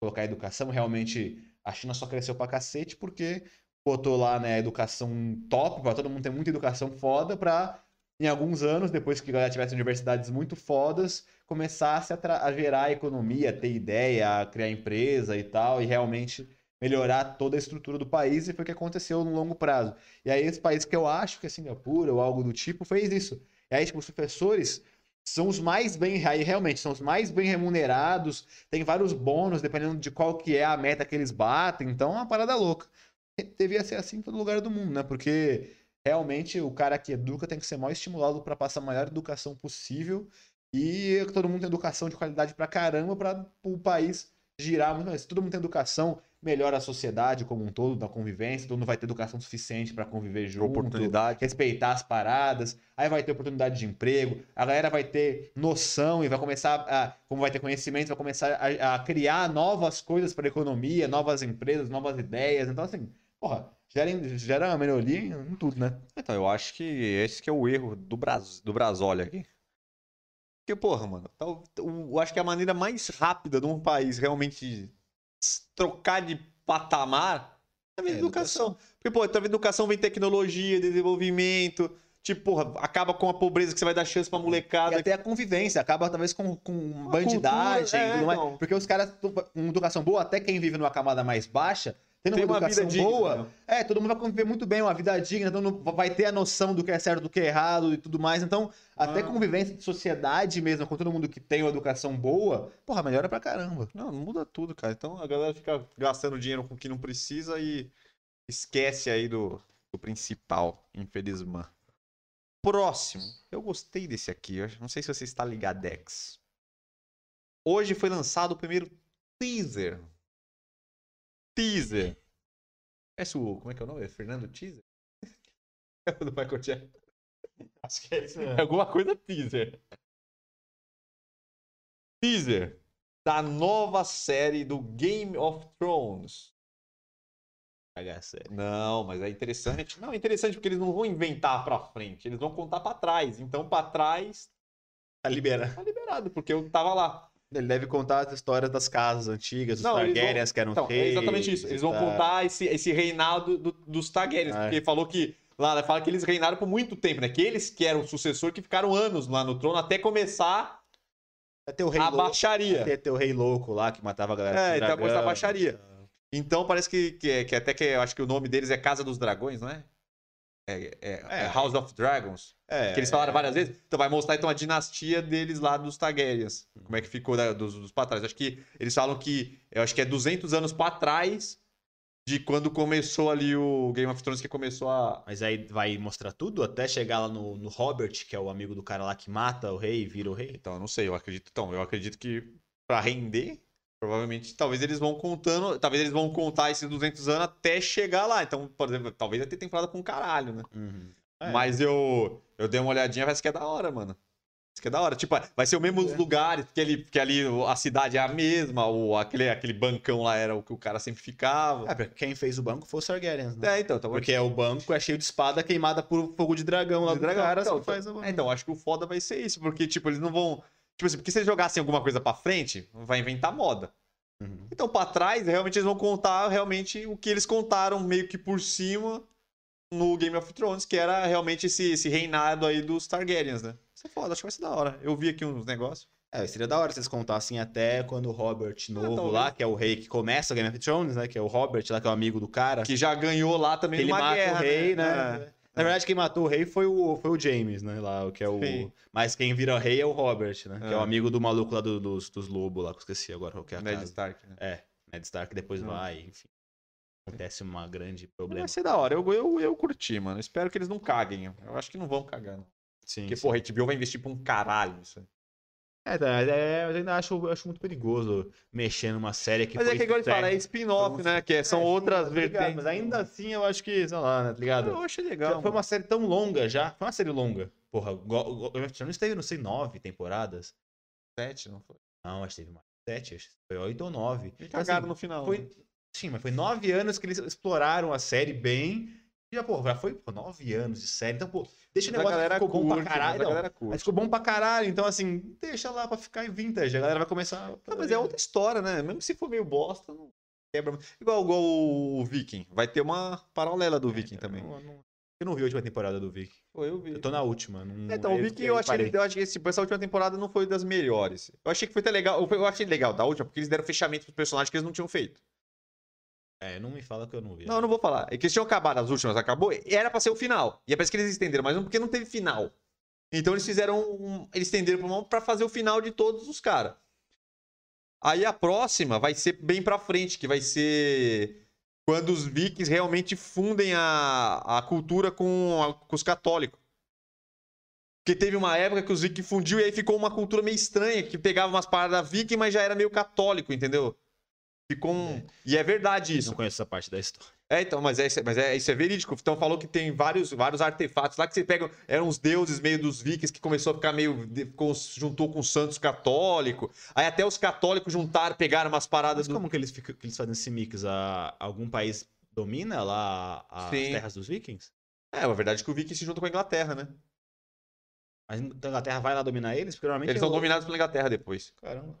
colocar a educação, realmente a China só cresceu pra cacete porque botou lá, né, a educação top, pra todo mundo ter muita educação foda, pra em alguns anos, depois que já tivesse universidades muito fodas, começasse a, a gerar economia, ter ideia, a criar empresa e tal, e realmente melhorar toda a estrutura do país, e foi o que aconteceu no longo prazo. E aí, esse país que eu acho que é Singapura ou algo do tipo, fez isso. E aí, tipo, os professores são os mais bem, aí realmente, são os mais bem remunerados, tem vários bônus, dependendo de qual que é a meta que eles batem, então é uma parada louca. Devia ser assim em todo lugar do mundo, né? Porque realmente o cara que educa tem que ser mais estimulado para passar a maior educação possível e todo mundo tem educação de qualidade pra caramba para o país girar muito mais. Se todo mundo tem educação, melhora a sociedade como um todo, na convivência, todo mundo vai ter educação suficiente para conviver junto, Oportunidade. respeitar as paradas, aí vai ter oportunidade de emprego, a galera vai ter noção e vai começar a, como vai ter conhecimento, vai começar a, a criar novas coisas para a economia, novas empresas, novas ideias. Então, assim, porra, gera, gera uma melhoria em tudo, né? Então, eu acho que esse que é o erro do, Bras... do Brasólia aqui. Porque, porra, mano, eu acho que a maneira mais rápida de um país realmente trocar de patamar a É, educação. Porque, pô, tá vendo educação vem tecnologia, desenvolvimento, Tipo, porra, acaba com a pobreza que você vai dar chance pra molecada. E até a convivência, acaba talvez com, com bandidagem cultura, é, tudo mais. então. Porque os caras, com educação boa, até quem vive numa camada mais baixa, tendo Tem uma, uma vida digna. boa, né? é, todo mundo vai conviver muito bem, uma vida digna, então não- vai ter a noção do que é certo, do que é errado e tudo mais. Então, até Ah. convivência de sociedade mesmo, com todo mundo que tem uma educação boa, porra, melhora pra caramba. Não, muda tudo, cara. Então a galera fica gastando dinheiro com o que não precisa e esquece aí do, do principal, infelizmente. Próximo. Eu gostei desse aqui. Eu não sei se você está ligadex. Hoje foi lançado o primeiro teaser. Teaser. Conhece o. Como é que é o nome? É Fernando Teaser? É o do Michael Jackson. Acho que é isso É alguma coisa teaser. Teaser da nova série do Game of Thrones. Não, mas é interessante. Não, é interessante porque eles não vão inventar pra frente, eles vão contar pra trás. Então pra trás Tá liberado. tá liberado, porque eu tava lá. Ele deve contar as histórias das casas antigas, dos Não, Targaryens que eram Então, é reis. exatamente isso. Eles vão tá. contar esse, esse reinado do- dos Targaryens, é. porque falou que lá fala que eles reinaram por muito tempo, né? Que eles que eram o sucessor que ficaram anos lá no trono até começar o rei a louco. baixaria. Vai ter, o rei louco lá que matava a galera. É, então começa a baixaria. Então parece que, que, é- que até que eu acho que o nome deles é Casa dos Dragões, não é? É, é- é É. House of Dragons. É, Que eles falaram várias vezes. Então vai mostrar então a dinastia deles lá dos Targaryens. Como é que ficou da- dos, dos pra trás. Acho que eles falam que. Eu acho que é 200 anos pra trás de quando começou ali o Game of Thrones, que começou a. Mas aí vai mostrar tudo até chegar lá no, no Robert, que é o amigo do cara lá que mata o rei e vira o rei. Então, eu não sei, eu acredito. Então, eu acredito que pra render, provavelmente, talvez eles vão contando. Talvez eles vão contar esses 200 anos até chegar lá. Então, por exemplo, talvez ter temporada com caralho, né? É. Mas eu, eu dei uma olhadinha, parece que é da hora, mano. Parece que é da hora. Tipo, vai ser os mesmos É. lugares, porque ali, porque ali a cidade é a mesma, o, aquele, aquele bancão lá era o que o cara sempre ficava. É, porque quem fez o banco foi os Targaryens, né? É, então, então Porque o banco é cheio de espada queimada por fogo de dragão lá De do dragão, cara então, que faz o É, então, acho que o foda vai ser isso, porque, tipo, eles não vão. Tipo assim, porque se eles jogassem alguma coisa pra frente, vai inventar moda. Uhum. Então, pra trás, realmente eles vão contar realmente o que eles contaram meio que por cima no Game of Thrones, que era realmente esse, esse reinado aí dos Targaryens, né? Isso é foda, acho que vai ser da hora. Eu vi aqui uns negócios. É, seria da hora se eles contassem até quando o Robert novo talvez. lá, que é o rei que começa o Game of Thrones, né? Que é o Robert lá, que é o amigo do cara. Que já ganhou lá também ele mata guerra, o rei, né? É. Na verdade, quem matou o rei foi o, foi o James, né? Lá, o que é o. Sim. Mas quem vira rei é o Robert, né? Que é É. o amigo do maluco lá do- dos, dos lobos lá, que eu esqueci agora qual que é a Ned casa. Stark, né? É, Ned Stark depois Hum. vai, enfim. Acontece uma grande problema. Vai ser da hora. Eu, eu, eu curti, mano. Espero que eles não caguem. Eu acho que não vão cagar, não. Sim, Porque, sim. porra, a HBO vai investir pra um caralho nisso aí. É, tá, mas é, eu ainda acho, eu acho muito perigoso mexer numa série que Mas é foi que agora ele fala, é spin-off, né? Que é- são É, outras tá vertentes. Mas ainda assim eu acho que, sei lá, né, tá ligado? Eu achei Já legal. foi mano. uma série tão longa já. Foi uma série longa. Porra, Game of Thrones teve, não sei, nove temporadas. sete, não foi? Não, acho que teve mais sete, acho que foi oito ou nove. E cagaram assim, no final. Foi, né? sim, mas foi nove anos que eles exploraram a série bem. Já, pô, já foi pô, nove anos de série. Então, pô, deixa o Mas negócio que galera ficou bom curte, pra caralho. não. galera Mas ficou bom pra caralho. Então, assim, deixa lá pra ficar em vintage. A galera vai começar. Ah, mas é outra história, né? Mesmo se for meio bosta, não quebra. Igual, igual o Viking. Vai ter uma paralela do Viking É, também. Eu não, eu não vi a última temporada do Vic. Pô, eu vi. Eu tô na última. Não, É, Então, o Viking aí eu achei, eu achei que tipo, essa última temporada não foi das melhores. Eu achei que foi até legal. Eu achei legal da última, porque eles deram fechamento pros personagens que eles não tinham feito. É, não me fala que eu não vi. Não, eu não vou falar. É que eles tinham acabado as últimas, acabou. e Era pra ser o final. E é parece que eles estenderam, mas não porque não teve final. Então eles fizeram. Um, eles estenderam pra, mão pra fazer o final de todos os caras. Aí a próxima vai ser bem pra frente, que vai ser quando os vikings realmente fundem a, a cultura com, a- com os católicos. Porque teve uma época que os vikings fundiu e aí ficou uma cultura meio estranha, que pegava umas paradas viking, mas já era meio católico, entendeu? Ficou um... E é verdade isso. Não conheço essa parte da história. É, então, mas, é, mas é, isso é verídico. Então falou que tem vários, vários artefatos lá que você pega. Eram uns deuses meio dos vikings que começou a ficar meio. com- juntou com os santos católicos. Aí até os católicos juntaram, pegaram umas paradas Mas do. como que eles, ficam, que eles fazem esse mix? A, algum país domina lá as Sim. terras dos vikings? É, a verdade é que o viking se junta com a Inglaterra, né? Mas a Inglaterra vai lá dominar eles? Porque normalmente Eles é são dominados pela Inglaterra depois. Caramba.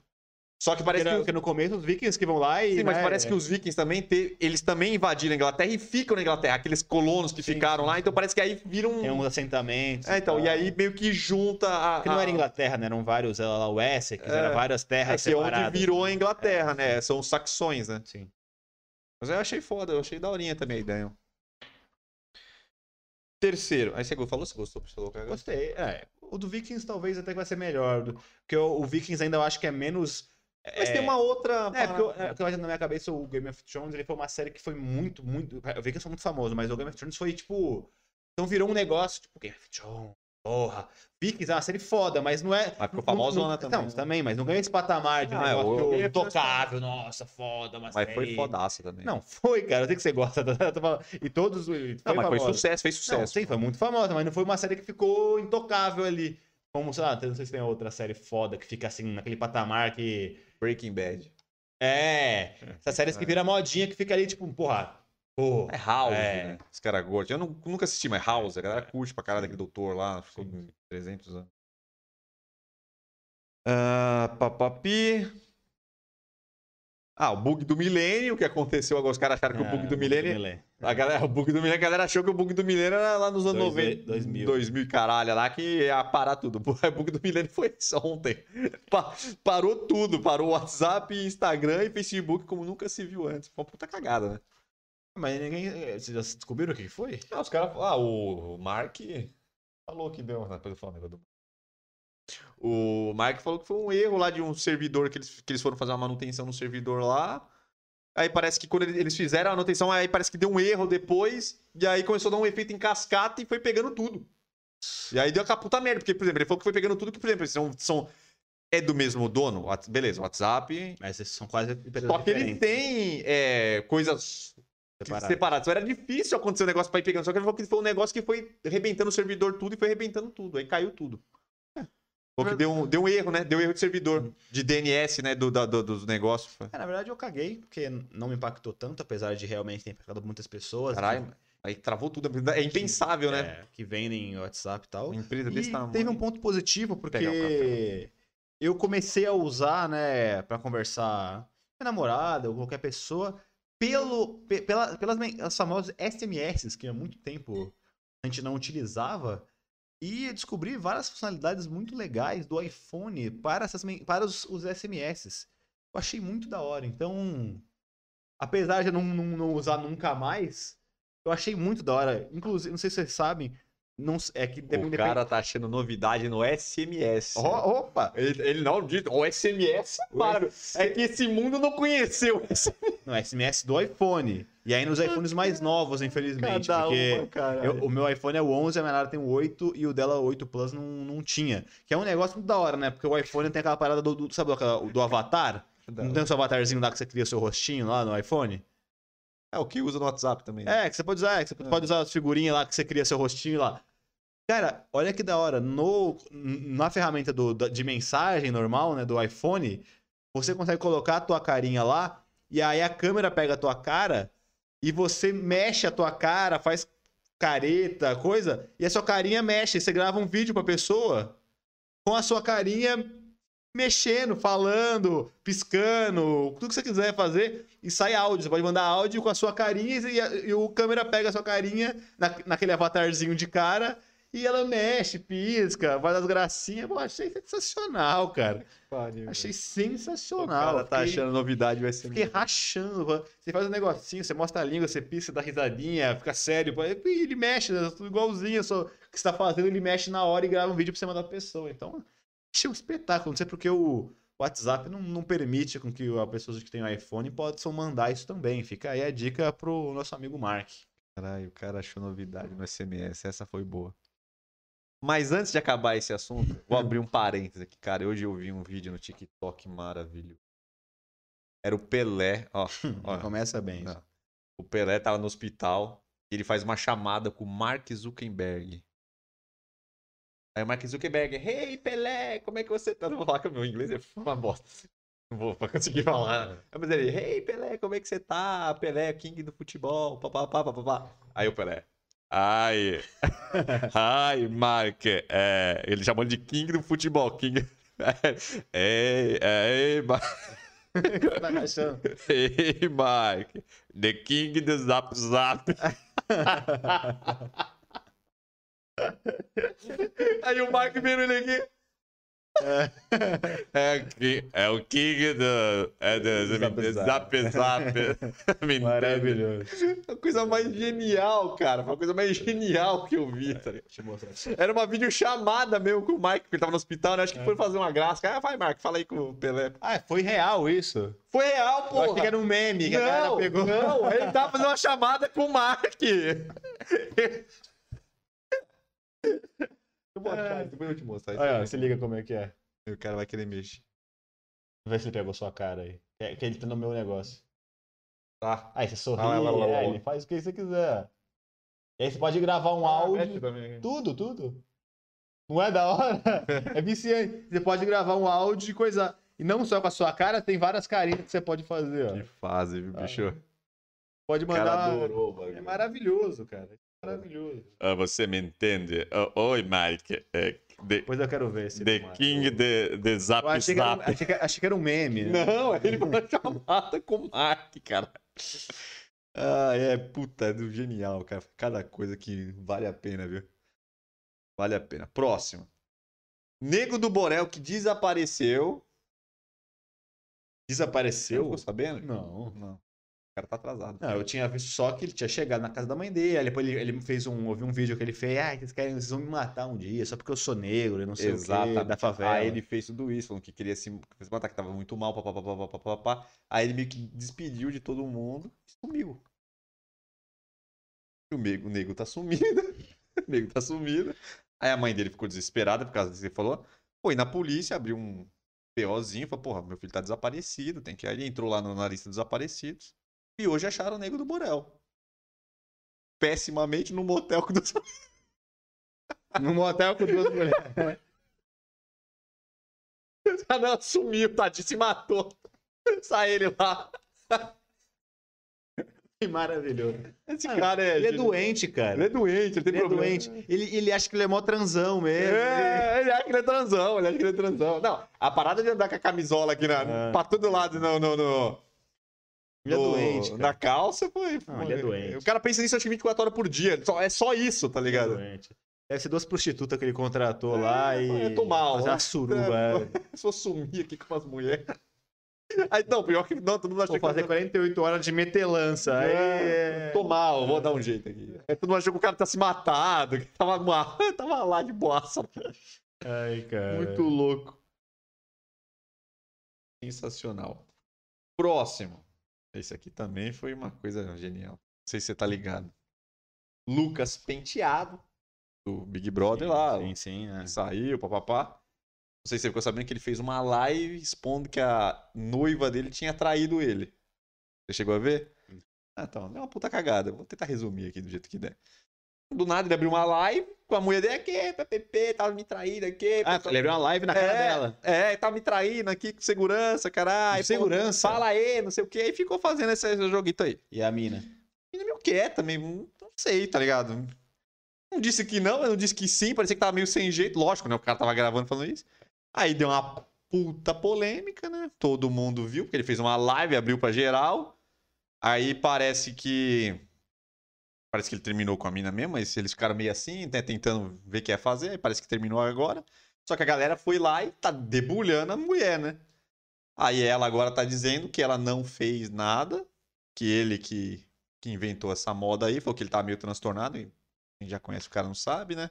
Só que parece Porque, que. porque no começo os vikings que vão lá e. Sim, mas né, parece que os vikings também te- eles também invadiram a Inglaterra e ficam na Inglaterra, aqueles colonos que Sim, ficaram sim, lá, então parece que aí viram. Tem uns assentamentos. É, então, tal. e aí meio que junta a. Que não era Inglaterra, né? Eram vários, era lá o Essex, É. eram várias É, terras que é onde separadas. virou a Inglaterra, né? São os saxões, né? Sim. Mas eu achei foda, eu achei daorinha também a ideia. Terceiro. Aí você falou, você gostou, você agora? Gostei. É, o do Vikings talvez até que vai ser melhor. Porque o, o Vikings ainda eu acho que é menos. Mas é, tem uma outra. É, porque eu, é, porque eu que na minha cabeça o Game of Thrones ele foi uma série que foi muito, muito. O Vikings foi muito famoso, mas o Game of Thrones foi tipo. Então virou um negócio, tipo, Game of Thrones, porra. Vikings é uma série foda, mas não é. Mas ficou não- famosona não- também, Não, né? também, mas não ganha esse patamar de Ah, é, negócio que Game eu- intocável, nossa, foda, mas. Mas foi fodaça também. Não, foi, cara. Eu sei que você gosta. E todos. Foi Não, mas foi famosa. sucesso, fez Não, sucesso. sim, foi muito famosa, mas não foi uma série que ficou intocável ali. Como, sei lá, não sei se tem outra série foda que fica assim, naquele patamar que. Breaking Bad. É. Essas séries que vira modinha que fica ali, tipo, porra. Pô. É House, É. né? Os caras gordos. Eu não- nunca assisti, mas House, a galera curte pra caralho daquele doutor lá, ficou Sim. 300 anos. Ah, papapi. Ah, o bug do milênio, que aconteceu agora. Os caras acharam que o bug Ah, do milênio. A galera, o bug do milênio, a galera achou que o bug do milênio era lá nos anos Dois- 90. 2000. 2000 e caralho, lá que ia parar tudo. O bug do milênio foi isso ontem. Pa- parou tudo. Parou o WhatsApp, Instagram e Facebook como nunca se viu antes. Foi uma puta cagada, né? Mas ninguém. Vocês já descobriram o que foi? Ah, os caras. Ah, o Mark falou que deu. Depois eu falo negócio do. O Mark falou que foi um erro lá de um servidor que eles, que eles foram fazer uma manutenção no servidor lá. Aí parece que quando ele- eles fizeram a manutenção, aí parece que deu um erro depois. E aí começou a dar um efeito em cascata e foi pegando tudo. E aí deu aquela puta merda. Porque, por exemplo, ele falou que foi pegando tudo que, por exemplo, são. são é do mesmo dono? Beleza, WhatsApp. Mas esses são quase. Só que ele tem é, coisas Separados. separados. Era difícil acontecer um negócio pra ir pegando. Só que ele falou que foi um negócio que foi arrebentando o servidor tudo e foi arrebentando tudo. Aí caiu tudo. Falou que deu um, deu um erro, né? Deu erro de servidor. De DNS, né? Do, da- do- dos negócios. É, na verdade, eu caguei, porque não me impactou tanto, apesar de realmente ter impactado muitas pessoas. Caralho, aí travou tudo. É impensável, que, né? é, que vendem WhatsApp e tal. Uma empresa E desse tamanho. teve um ponto positivo, porque eu comecei a usar, né, pra conversar com minha namorada ou qualquer pessoa, pelo, pe- pela- pelas as famosas SMS, que há muito tempo a gente não utilizava. E descobri várias funcionalidades muito legais do iPhone para, essas, para os, os SMS. Eu achei muito da hora. Então, apesar de eu não, não, não usar nunca mais, eu achei muito da hora. Inclusive, não sei se vocês sabem, não, é que O cara tá achando novidade no SMS. Ó, opa! Ele, ele não diz. O SMS, para. É que esse mundo não conheceu. Não, SMS do iPhone. E aí nos iPhones mais novos, infelizmente. porque cara. eu- o meu iPhone é o 11, a minha Nara tem o 8 e o dela, o 8 Plus, não, não tinha. Que é um negócio muito da hora, né? Porque o iPhone tem aquela parada do, do- sabe, aquela- do avatar? Não tem o seu avatarzinho lá que você cria seu rostinho lá no iPhone? É o que usa no WhatsApp também. É, que você pode usar, é, que você É. pode usar as figurinhas lá que você cria seu rostinho lá. Cara, olha que da hora. No, na ferramenta do, da- de mensagem normal, né, do iPhone, você consegue colocar a tua carinha lá, e aí a câmera pega a tua cara e você mexe a tua cara, faz careta, coisa, e a sua carinha mexe. Você grava um vídeo pra pessoa com a sua carinha mexendo, falando, piscando, tudo que você quiser fazer, e sai áudio. Você pode mandar áudio com a sua carinha e, a- e o câmera pega a sua carinha na, naquele avatarzinho de cara e ela mexe, pisca, faz as gracinhas. Pô, achei sensacional, cara. Achei O sensacional. cara tá Fiquei- achando novidade o SMS. Fiquei rachando. pô. Você faz um negocinho, você mostra a língua, você pisca, dá risadinha, fica sério. e ele mexe, né, tudo igualzinho. Só o que você tá fazendo, ele mexe na hora e grava um vídeo pra você mandar pra pessoa. Então, achei um espetáculo. Não sei porque o WhatsApp não, não permite com que a pessoa que tem um iPhone possam mandar isso também. Fica aí a dica pro nosso amigo Mark. Caralho, o cara achou novidade no SMS. Essa foi boa. Mas antes de acabar esse assunto, vou abrir um parênteses aqui, cara. Hoje eu vi um vídeo no TikTok maravilhoso. Era o Pelé, ó. ó Começa bem. Não. O Pelé tava no hospital e ele faz uma chamada com o Mark Zuckerberg. Aí o Mark Zuckerberg, hey Pelé, como é que você tá? Não vou falar que o meu inglês é uma bosta. Não vou conseguir falar. Mas ele, hey Pelé, como é que você tá? Pelé, king do futebol, papapá, papapá. Aí o Pelé, ai, ai Mark, é... ele chamou ele de king do futebol, king... Ei, ei, Você tá? Ei, Mike. The King do Zap Zap. Aí o Mike vendo ele aqui. É, que- é o King do. É do Zap Zap? Maravilhoso. A coisa mais genial, cara. Foi a coisa mais genial que eu vi, tá ligado? Deixa eu mostrar. Era uma videochamada mesmo com o Mike, porque ele tava no hospital, né? Acho que foi fazer uma graça. Ah, vai, Marco, fala aí com o Pelé. Ah, foi real isso. Foi real, pô. achei que era um meme que a galera Não, pegou. não, ele tava fazendo uma chamada com o Mark. Eu vou achar, depois eu te mostrar. Olha, ó, se liga como é que é. O cara vai querer mexer. Vê se ele pegou sua cara aí. É que ele tá no meu negócio. Tá. Aí você sorri, Ah, lá, lá, lá, ele faz o que você quiser. E aí você pode gravar um Ah, áudio. Tudo, tudo. Não é da hora? É viciante. Você pode gravar um áudio e coisa. E não só com a sua cara, tem várias carinhas que você pode fazer, ó. Que fase, viu, bicho? Pode mandar. adorou. É maravilhoso, cara. Maravilhoso. Ah, você me entende? Oh, Oi, Mike. É, the Depois eu quero ver esse. the King de, de Zap Eu achei que, era, Zap. achei, que, achei que era um meme. né? Não, ele foi uma chamada com o Mark, cara. Ah, é, puta, é do genial, cara. Cada coisa que vale a pena, viu? Vale a pena. Próximo. Nego do Borel que desapareceu. Você Desapareceu? ficou sabendo? Não. Não. O cara tá atrasado. Não, eu tinha visto só que ele tinha chegado na casa da mãe dele. Aí depois ele, ele fez um. Ouvi um vídeo que ele fez. Ah, vocês querem, vocês vão me matar um dia só porque eu sou negro e não sei o Exatamente. quê, da favela. Aí ele fez tudo isso, falando que queria se, matar, que tava muito mal, papapá, papapá. Aí ele meio que despediu de todo mundo e sumiu. E o nego, o nego tá sumido. o nego tá sumido. Aí a mãe dele ficou desesperada por causa disso que ele falou. Foi na polícia, abriu um POzinho, falou, porra, meu filho tá desaparecido, tem que ir. Ele entrou lá no- na lista dos desaparecidos. E hoje acharam o nego do Borel. Pessimamente no motel com duas No motel com duas mulheres. Ah, não, sumiu, tadinho, se matou. Sai ele lá. Que maravilhoso. Esse Ah, cara é. Ele é doente, cara. Ele é doente, ele tem Ele é problema. doente. Ele, ele acha que ele é mó transão mesmo. É, ele acha que ele é transão, ele acha que ele é transão. Não, a parada de andar com a camisola aqui na, É. pra todo lado no, no, no- Ele é doente. Cara. na calça, pô. Não, ele é doente. O cara pensa nisso acho que 24 horas por dia. Só- é só isso, tá Ele é ligado? doente. Deve ser duas prostitutas que ele contratou É, lá e. eu tô mal, Fazer uma suruba. é. Se eu sumir aqui com umas mulheres. Aí, não, pior que não, todo mundo achou Vou que fazer 48 horas de metelança. Aí. É, tô mal, vou dar um jeito aqui. Aí todo mundo achou que o cara tá se matado, que tava, mal, tava lá de boassa. Ai, cara. Muito louco. Sensacional. Próximo. Esse aqui também foi uma coisa genial. Não sei se você tá ligado. Lucas Penteado, do Big Brother lá. Sim, sim. é. Saiu, papapá. Não sei se você ficou sabendo que ele fez uma live expondo que a noiva dele tinha traído ele. Você chegou a ver? Ah, então, é uma puta cagada. Vou tentar resumir aqui do jeito que der. Do nada ele abriu uma live com a mulher dele aqui, PPP, tava me traindo aqui. Ah, ele abriu uma live na cara é, dela. É, tava me traindo aqui com segurança, caralho. Com segurança? Pô, fala aí, não sei o que. E ficou fazendo esse, esse joguito aí. E a mina? E meio quieta, meio. Não sei, tá ligado? Não disse que não, não disse que sim, parecia que tava meio sem jeito. Lógico, né? O cara tava gravando falando isso. Aí deu uma puta polêmica, né? Todo mundo viu, porque ele fez uma live, abriu pra geral. Aí parece que. Parece que ele terminou com a mina mesmo, mas eles ficaram meio assim, né? Tentando ver o que ia fazer. Parece que terminou agora. Só que a galera foi lá e tá debulhando a mulher, né? Aí ela agora tá dizendo que ela não fez nada, que ele que, que inventou essa moda aí, falou que ele tá meio transtornado, e quem já conhece o cara não sabe, né?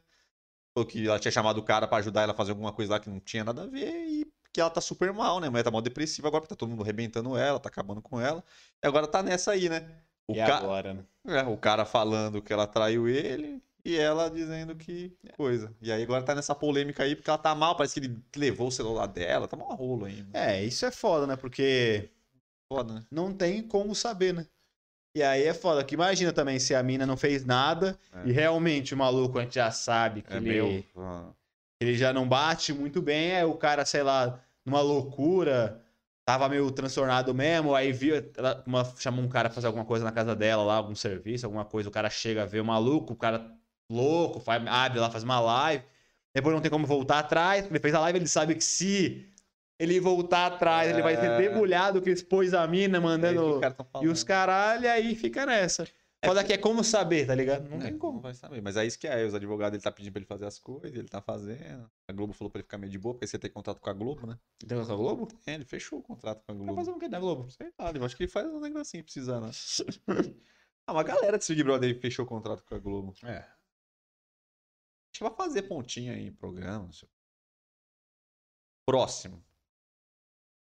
Falou que ela tinha chamado o cara pra ajudar ela a fazer alguma coisa lá que não tinha nada a ver e que ela tá super mal, né? A mulher tá mal depressiva agora, porque tá todo mundo arrebentando ela, tá acabando com ela. E agora tá nessa aí, né? O, ca- agora, né? é, o cara falando que ela traiu ele e ela dizendo que coisa. E aí agora tá nessa polêmica aí, porque ela tá mal, parece que ele levou o celular dela, tá mal rolo ainda. É, isso é foda, né? Porque Foda, né? não tem como saber, né? E aí é foda, que imagina também se a mina não fez nada É. e realmente o maluco a gente já sabe que É ele, meio. ele já não bate muito bem, é o cara, sei lá, numa loucura, tava meio transtornado mesmo, aí viu, ela uma, chamou um cara pra fazer alguma coisa na casa dela lá, algum serviço, alguma coisa, o cara chega a ver o maluco, o cara louco, faz, abre lá, faz uma live. Depois não tem como voltar atrás. Ele fez a live, ele sabe que se ele voltar atrás, ele vai ser É. debulhado que expôs a mina É mandando. tão E os caralho aí fica nessa. Foda que é como saber, tá ligado? Não É, tem como. vai saber. Mas é isso que é. Os advogados, ele tá pedindo pra ele fazer as coisas, ele tá fazendo. A Globo falou pra ele ficar meio de boa, porque você tem contrato com a Globo, né? Tem com a Globo? É, ele fechou o contrato com a Tá Globo. fazendo o que da Globo? Sei lá, eu acho que ele faz um negocinho precisando. ah, uma galera de Big Brother aí fechou o contrato com a Globo. É. Acho que vai fazer pontinha aí em programa. não. Próximo.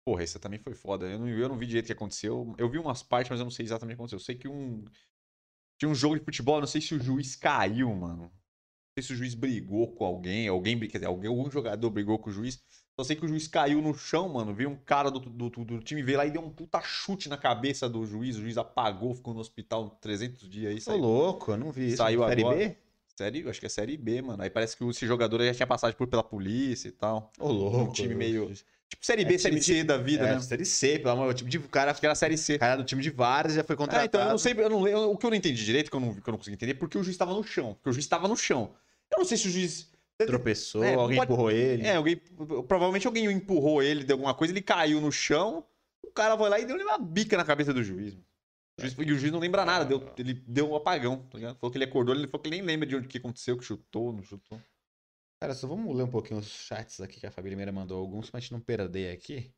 Porra, esse também foi foda. Eu não, eu não vi direito o que aconteceu. Eu vi umas partes, mas eu não sei exatamente o que aconteceu. Eu sei que um. Tinha um jogo de futebol, não sei se o juiz caiu, mano. Não sei se o juiz brigou com alguém. Alguém, quer dizer, alguém, algum jogador brigou com o juiz. Só sei que o juiz caiu no chão, mano. Veio um cara do, do, do, time veio lá e deu um puta chute na cabeça do juiz. O juiz apagou, ficou no hospital 300 dias aí. Ô, louco, eu não vi isso. Saiu Série agora. B? série, acho que é série B, mano. Aí parece que esse jogador já tinha passagem por pela polícia e tal. Ô, louco. Um time meio. Tipo série B, É série C da vida, é, né? Série C, pelo amor de Deus. O time de cara, Acho que era série C. cara do time de Várzea já foi É, contratado. então eu não sei, eu não, eu- o que eu não entendi direito, que eu não, que eu não consegui entender, é porque o juiz estava no chão. Porque o juiz estava no chão. Eu não sei se o juiz. Tropeçou, É, alguém pode- empurrou ele. É, alguém. Provavelmente alguém empurrou ele de alguma coisa, ele caiu no chão, o cara foi lá e deu uma bica na cabeça do juiz. O juiz- e o juiz não lembra nada, deu, ele deu um apagão, tá ligado? Falou que ele acordou, ele falou que ele nem lembra de onde que aconteceu, que chutou, não chutou. Cara, só vamos ler um pouquinho os chats aqui que a Fabi Limeira mandou alguns pra gente não perder aqui.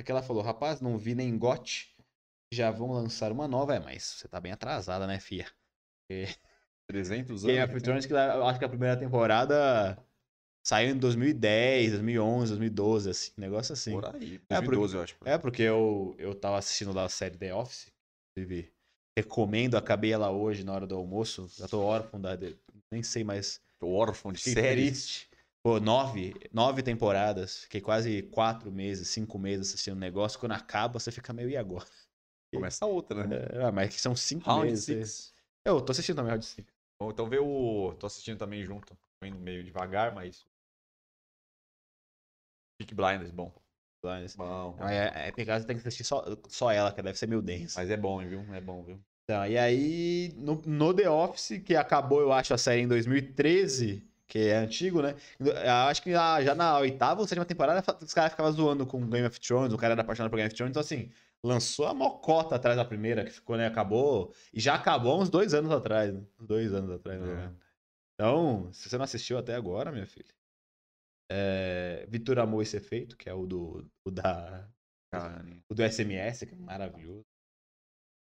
É que ela falou, rapaz, não vi nem gote. Já vão lançar uma nova. É, mas você tá bem atrasada, né, fia? 300 Game anos. of Thrones, que eu acho que a primeira temporada saiu em 2010, 2011, 2012, assim. Negócio assim. Por aí. É, 2012, eu acho. É, porque eu, eu tava assistindo lá a série The Office. Inclusive, recomendo, acabei ela hoje na hora do almoço. Já tô órfão da. Nem sei mais. Órfão de série. triste. Pô, nove, nove temporadas. Fiquei quase quatro meses, cinco meses assistindo o negócio. Quando acaba, você fica meio e agora? Começa outra, né? É, mas que são cinco Round meses. 6. Eu tô assistindo também Round 6. Bom, então vê o. Tô assistindo também junto. Tô indo meio devagar, mas. Peak Blinders, bom. Bom. Não, é, é, tem caso tem que assistir só, só ela, que deve ser meio denso. Mas é bom, viu? É bom, viu? Então, e aí, no, no The Office, que acabou, eu acho, a série em 2013, que é antigo, né? Eu acho que já, já na oitava ou sétima temporada, os caras ficavam zoando com Game of Thrones, o cara era apaixonado por Game of Thrones, então assim, lançou a mocota atrás da primeira, que ficou, né? Acabou. E já acabou uns dois anos atrás, né? Uns dois anos atrás, É. menos. Então, se você não assistiu até agora, minha filha. É, Vitor Amor Esse Efeito, que é o do, o da Caralho. o do SMS, que é maravilhoso.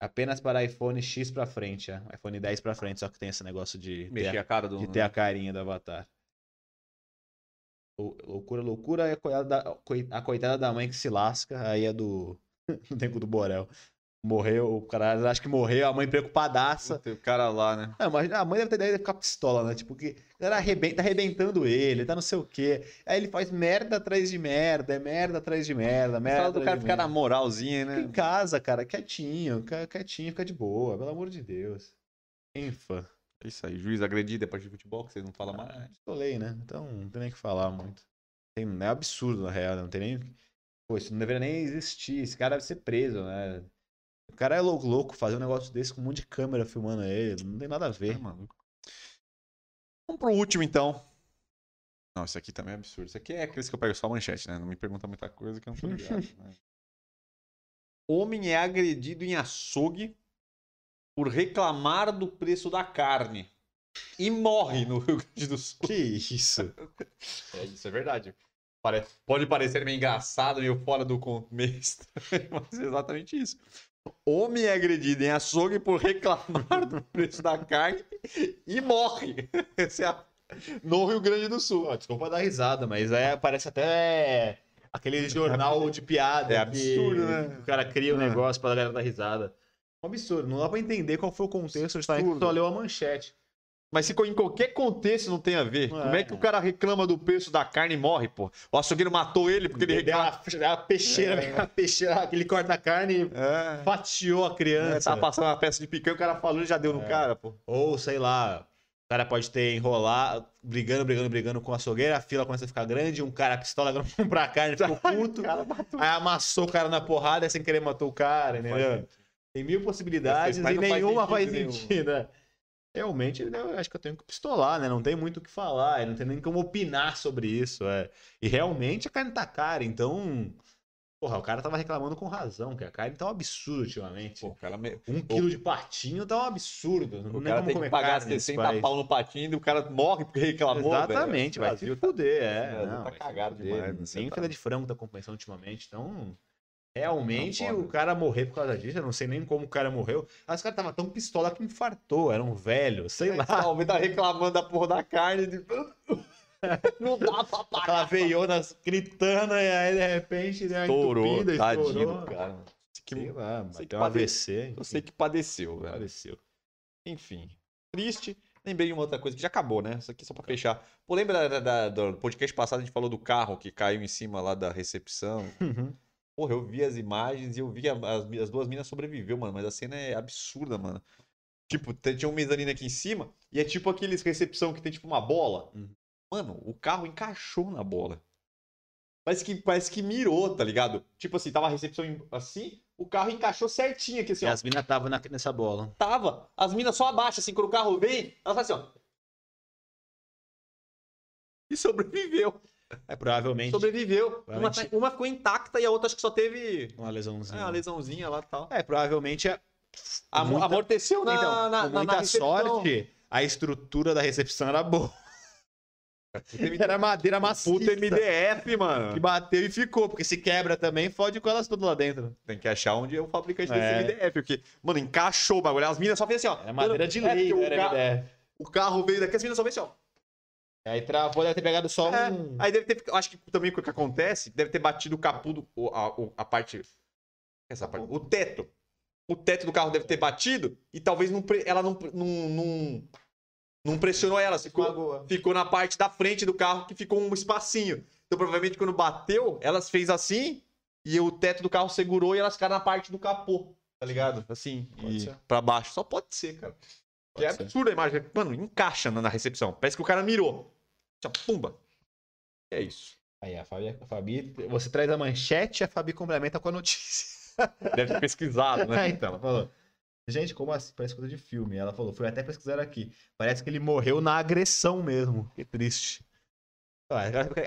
Apenas para iPhone X pra frente, é. iPhone 10 pra frente, só que tem esse negócio de ter, Mexer a cara do. de ter a carinha do avatar. Lou- Loucura, loucura, é a coitada da, a coitada da mãe que se lasca, aí é do. No tempo do Borel. Morreu, o cara acho que morreu, a mãe preocupadaça. Puta, O cara lá, né? Não, mas a mãe deve ter ideia de ficar pistola, né? Tipo, que cara arrebenta, tá arrebentando ele, tá não sei o quê. Aí ele faz merda atrás de merda, é merda atrás de merda, merda. Fala do cara ficar na moralzinha, Fica em né? casa, cara, quietinho, quietinho, fica de boa, pelo amor de Deus. Infa. É isso aí. Juiz agredido depois de futebol, que você não fala mais. Pistolei, né? Então não tem nem o que falar muito. Tem, é absurdo, na real, né? não tem nem. Pô, isso não deveria nem existir. Esse cara deve ser preso, né? O cara é louco, louco fazer um negócio desse com um monte de câmera filmando ele. Não tem nada a ver. É, maluco. Vamos pro último, então. Não, isso aqui também é absurdo. Isso aqui é aqueles que eu pego só a manchete, né? Não me pergunta muita coisa que eu não tô ligado. né? Homem é agredido em açougue por reclamar do preço da carne. E morre no Rio Grande do Sul. Que isso? É, isso é verdade. Pare- Pode parecer meio engraçado, meio fora do contexto, mas é exatamente isso. Homem é agredido em açougue por reclamar do preço da carne e morre. Esse é no Rio Grande do Sul. Desculpa dar risada, mas é, parece até aquele jornal de piada. É absurdo, né? O cara cria um É. negócio pra galera dar risada. Um absurdo. Não dá pra entender qual foi o contexto, justamente Absurdo. só leu a manchete. Mas se em qualquer contexto não tem a ver, como é que o cara reclama do preço da carne e morre, pô? O açougueiro matou ele porque ele reclama. uma, deu uma peixeira, uma peixeira, aquele corte da carne É. fatiou a É, criança. tá passando uma peça de picanha, o cara falou e já deu no É. cara, pô. Ou, sei lá, o cara pode ter enrolado, brigando, brigando, brigando com a açougueira, a fila começa a ficar grande, um cara pistola agora comprar carne, ficou puto, aí amassou o cara na porrada e sem querer matou o cara, entendeu? Tem mil possibilidades e faz nenhuma faz sentido sentido. né? Realmente, né, eu acho que eu tenho que pistolar, né? Não tem muito o que falar, não tem nem como opinar sobre isso. É. E realmente a carne tá cara, então. Porra, o cara tava reclamando com razão, que a carne tá um absurdo ultimamente. Pô, o me... Um quilo de patinho tá um absurdo. Não o cara como tem que pagar carne nesse 60 país. pau no patinho e o cara morre porque reclamou. Exatamente, velho. vai se Brasil tá- fuder, é. Não, tá cagado fuder. demais? Nem Tá- filé de frango tá compensando ultimamente, então... Realmente, Não, o cara morrer por causa disso, eu não sei nem como o cara morreu. Mas o cara tava tão pistola que infartou, era um velho, sei lá. Talvez tá reclamando da porra da carne. de- Não dá pra pagar. Aquela veiona gritando e aí de repente deu Estourou, entupida, tadinho estourou. cara. Que- Sei lá, sei que um AVC. Eu sei que padeceu, velho. Pareceu. Enfim, triste. Lembrei de uma outra coisa que já acabou, né? Isso aqui só pra fechar. Pô, lembra da, da- do podcast passado a gente falou do carro que caiu em cima lá da recepção? Porra, eu vi as imagens e eu vi a- as, as duas minas sobreviveu, mano. Mas a cena é absurda, mano. Tipo, tinha um mezanino aqui em cima e é tipo aqueles recepção que tem tipo uma bola. Uhum. Mano, o carro encaixou na bola. Parece que, parece que mirou, tá ligado? Tipo assim, tava a recepção assim, o carro encaixou certinho aqui, assim, E ó. as minas estavam nessa bola. Tava. As minas só abaixo, assim, quando o carro vem, ela faz assim, ó. E sobreviveu. É, provavelmente Sobreviveu. Uma, Provavelmente- uma ficou intacta e a outra acho que só teve uma lesãozinha. é, uma lesãozinha lá e tal. É, provavelmente é... Am- muita- Amorteceu na, então, na, com na, na muita recepção. sorte, a estrutura da recepção era boa. Era madeira maciça. Puta MDF, mano. Que bateu e ficou, porque se quebra também, fode com elas tudo lá dentro. Tem que achar onde é o fabricante É. desse MDF. Porque, mano, encaixou o bagulho. As minas só fez assim, ó. Era madeira de É, lei, não o, era ca- MDF. o carro veio daqui, as minas só fez assim, ó. Aí travou, deve ter pegado só É, um... Aí deve ter. Acho que também o que acontece, deve ter batido o capô do. A, a parte. Essa parte. O teto. O teto do carro deve ter batido e talvez não, ela não, não, não, não pressionou ela. Ficou, ficou na parte da frente do carro que ficou um espacinho. Então, provavelmente, quando bateu, elas fez assim e o teto do carro segurou e elas ficaram na parte do capô. Tá ligado? Assim, Pode e ser. pra baixo. Só pode ser, cara. Que Pode é ser. absurda a imagem. Mano, encaixa na na recepção. Parece que o cara mirou. Tchau, Pumba. É isso. Aí a Fabi, a Fabi, você traz a manchete e a Fabi complementa com a notícia. Deve ter pesquisado, né? então, ela falou. Gente, como assim? Parece coisa de filme. Ela falou, foi até pesquisar aqui. Parece que ele morreu na agressão mesmo. Que triste.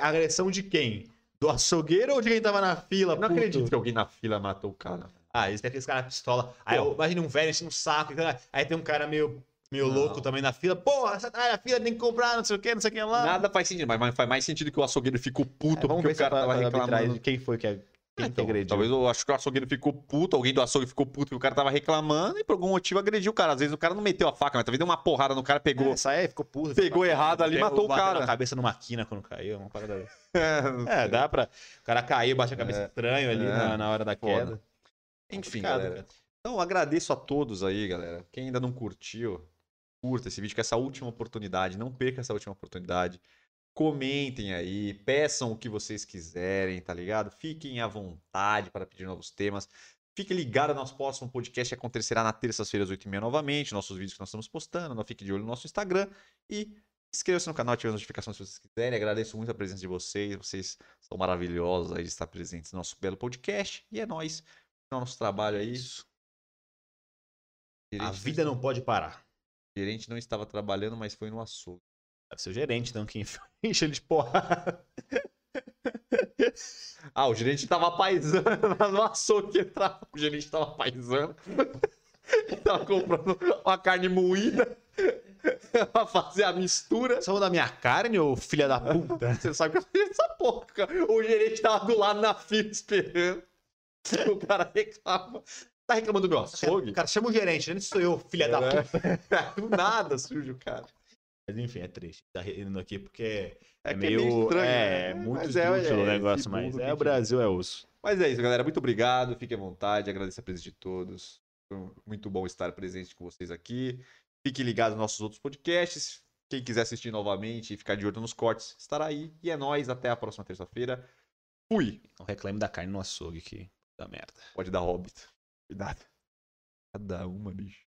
Agressão de quem? Do açougueiro ou de quem tava na fila? Eu não puto? acredito que alguém na fila matou o cara. Ah, eles têm aqueles caras pistola. Aí Pô. eu imagina um velho enchendo um saco. Aí tem um cara meio, meio Não. louco também na fila. Porra, você tá na fila, tem que comprar, não sei o que, não sei o que lá. Nada faz sentido, mas- faz mais sentido que o açougueiro ficou puto É, porque o a cara tava reclamando. quem foi que, quem que Então, agrediu. talvez eu acho que o açougueiro ficou puto, alguém do açougue ficou puto que o cara tava reclamando e por algum motivo agrediu o cara. Às vezes o cara não meteu a faca, mas talvez deu uma porrada no cara, pegou. Essa aí ficou puto. Pegou ficou- errado ali, pegou, matou o cara. na cabeça numa quina quando caiu, uma parada É, sei. dá pra. O cara caiu, baixa a cabeça É. estranho ali É. na, na hora da Foda. queda. Enfim, Complicado, galera. cara. Então agradeço a todos aí, galera. Quem ainda não curtiu, curta esse vídeo, que é essa última oportunidade. Não perca essa última oportunidade. Comentem aí, peçam o que vocês quiserem, tá ligado? Fiquem à vontade para pedir novos temas. Fique ligado ao nosso próximo podcast que acontecerá na terça-feira às 8h30 novamente. Nossos vídeos que nós estamos postando. Não fique de olho no nosso Instagram. E inscreva-se no canal, ative as notificações se vocês quiserem. Agradeço muito a presença de vocês. Vocês são maravilhosos aí de estar presentes no nosso belo podcast. E é nóis. Nosso trabalho aí. A Gerente vida não pode parar. O gerente não estava trabalhando, mas foi no açougue. Deve ser o gerente, então, quem enche ele de porra. Ah, o gerente estava paisando lá no açougue. tava- O gerente estava paisando. Tava comprando uma carne moída pra fazer a mistura. Só da minha carne, ô filha da puta? Você sabe que eu fiz essa porra. cara. O gerente tava do lado na fila esperando. O cara reclama. Tá reclamando do meu açougue? Cara, chama o gerente, não sou eu, filha da É. puta. Do nada sujo, cara. Mas enfim, é triste. Tá rindo aqui porque É, é, que meio. é meio estranho. é, né? muito Mas é, é, o negócio, mas é o Brasil, é osso. Mas é isso, galera. Muito obrigado. Fiquem à vontade. Agradeço a presença de todos. Foi muito bom estar presente com vocês aqui. Fiquem ligados nos nossos outros podcasts. Quem quiser assistir novamente e ficar de olho nos cortes, estará aí. E é nóis. Até a próxima terça-feira. Fui. Não reclame da carne no açougue que da merda. Pode dar Hobbit. Cuidado. Cada uma, bicho.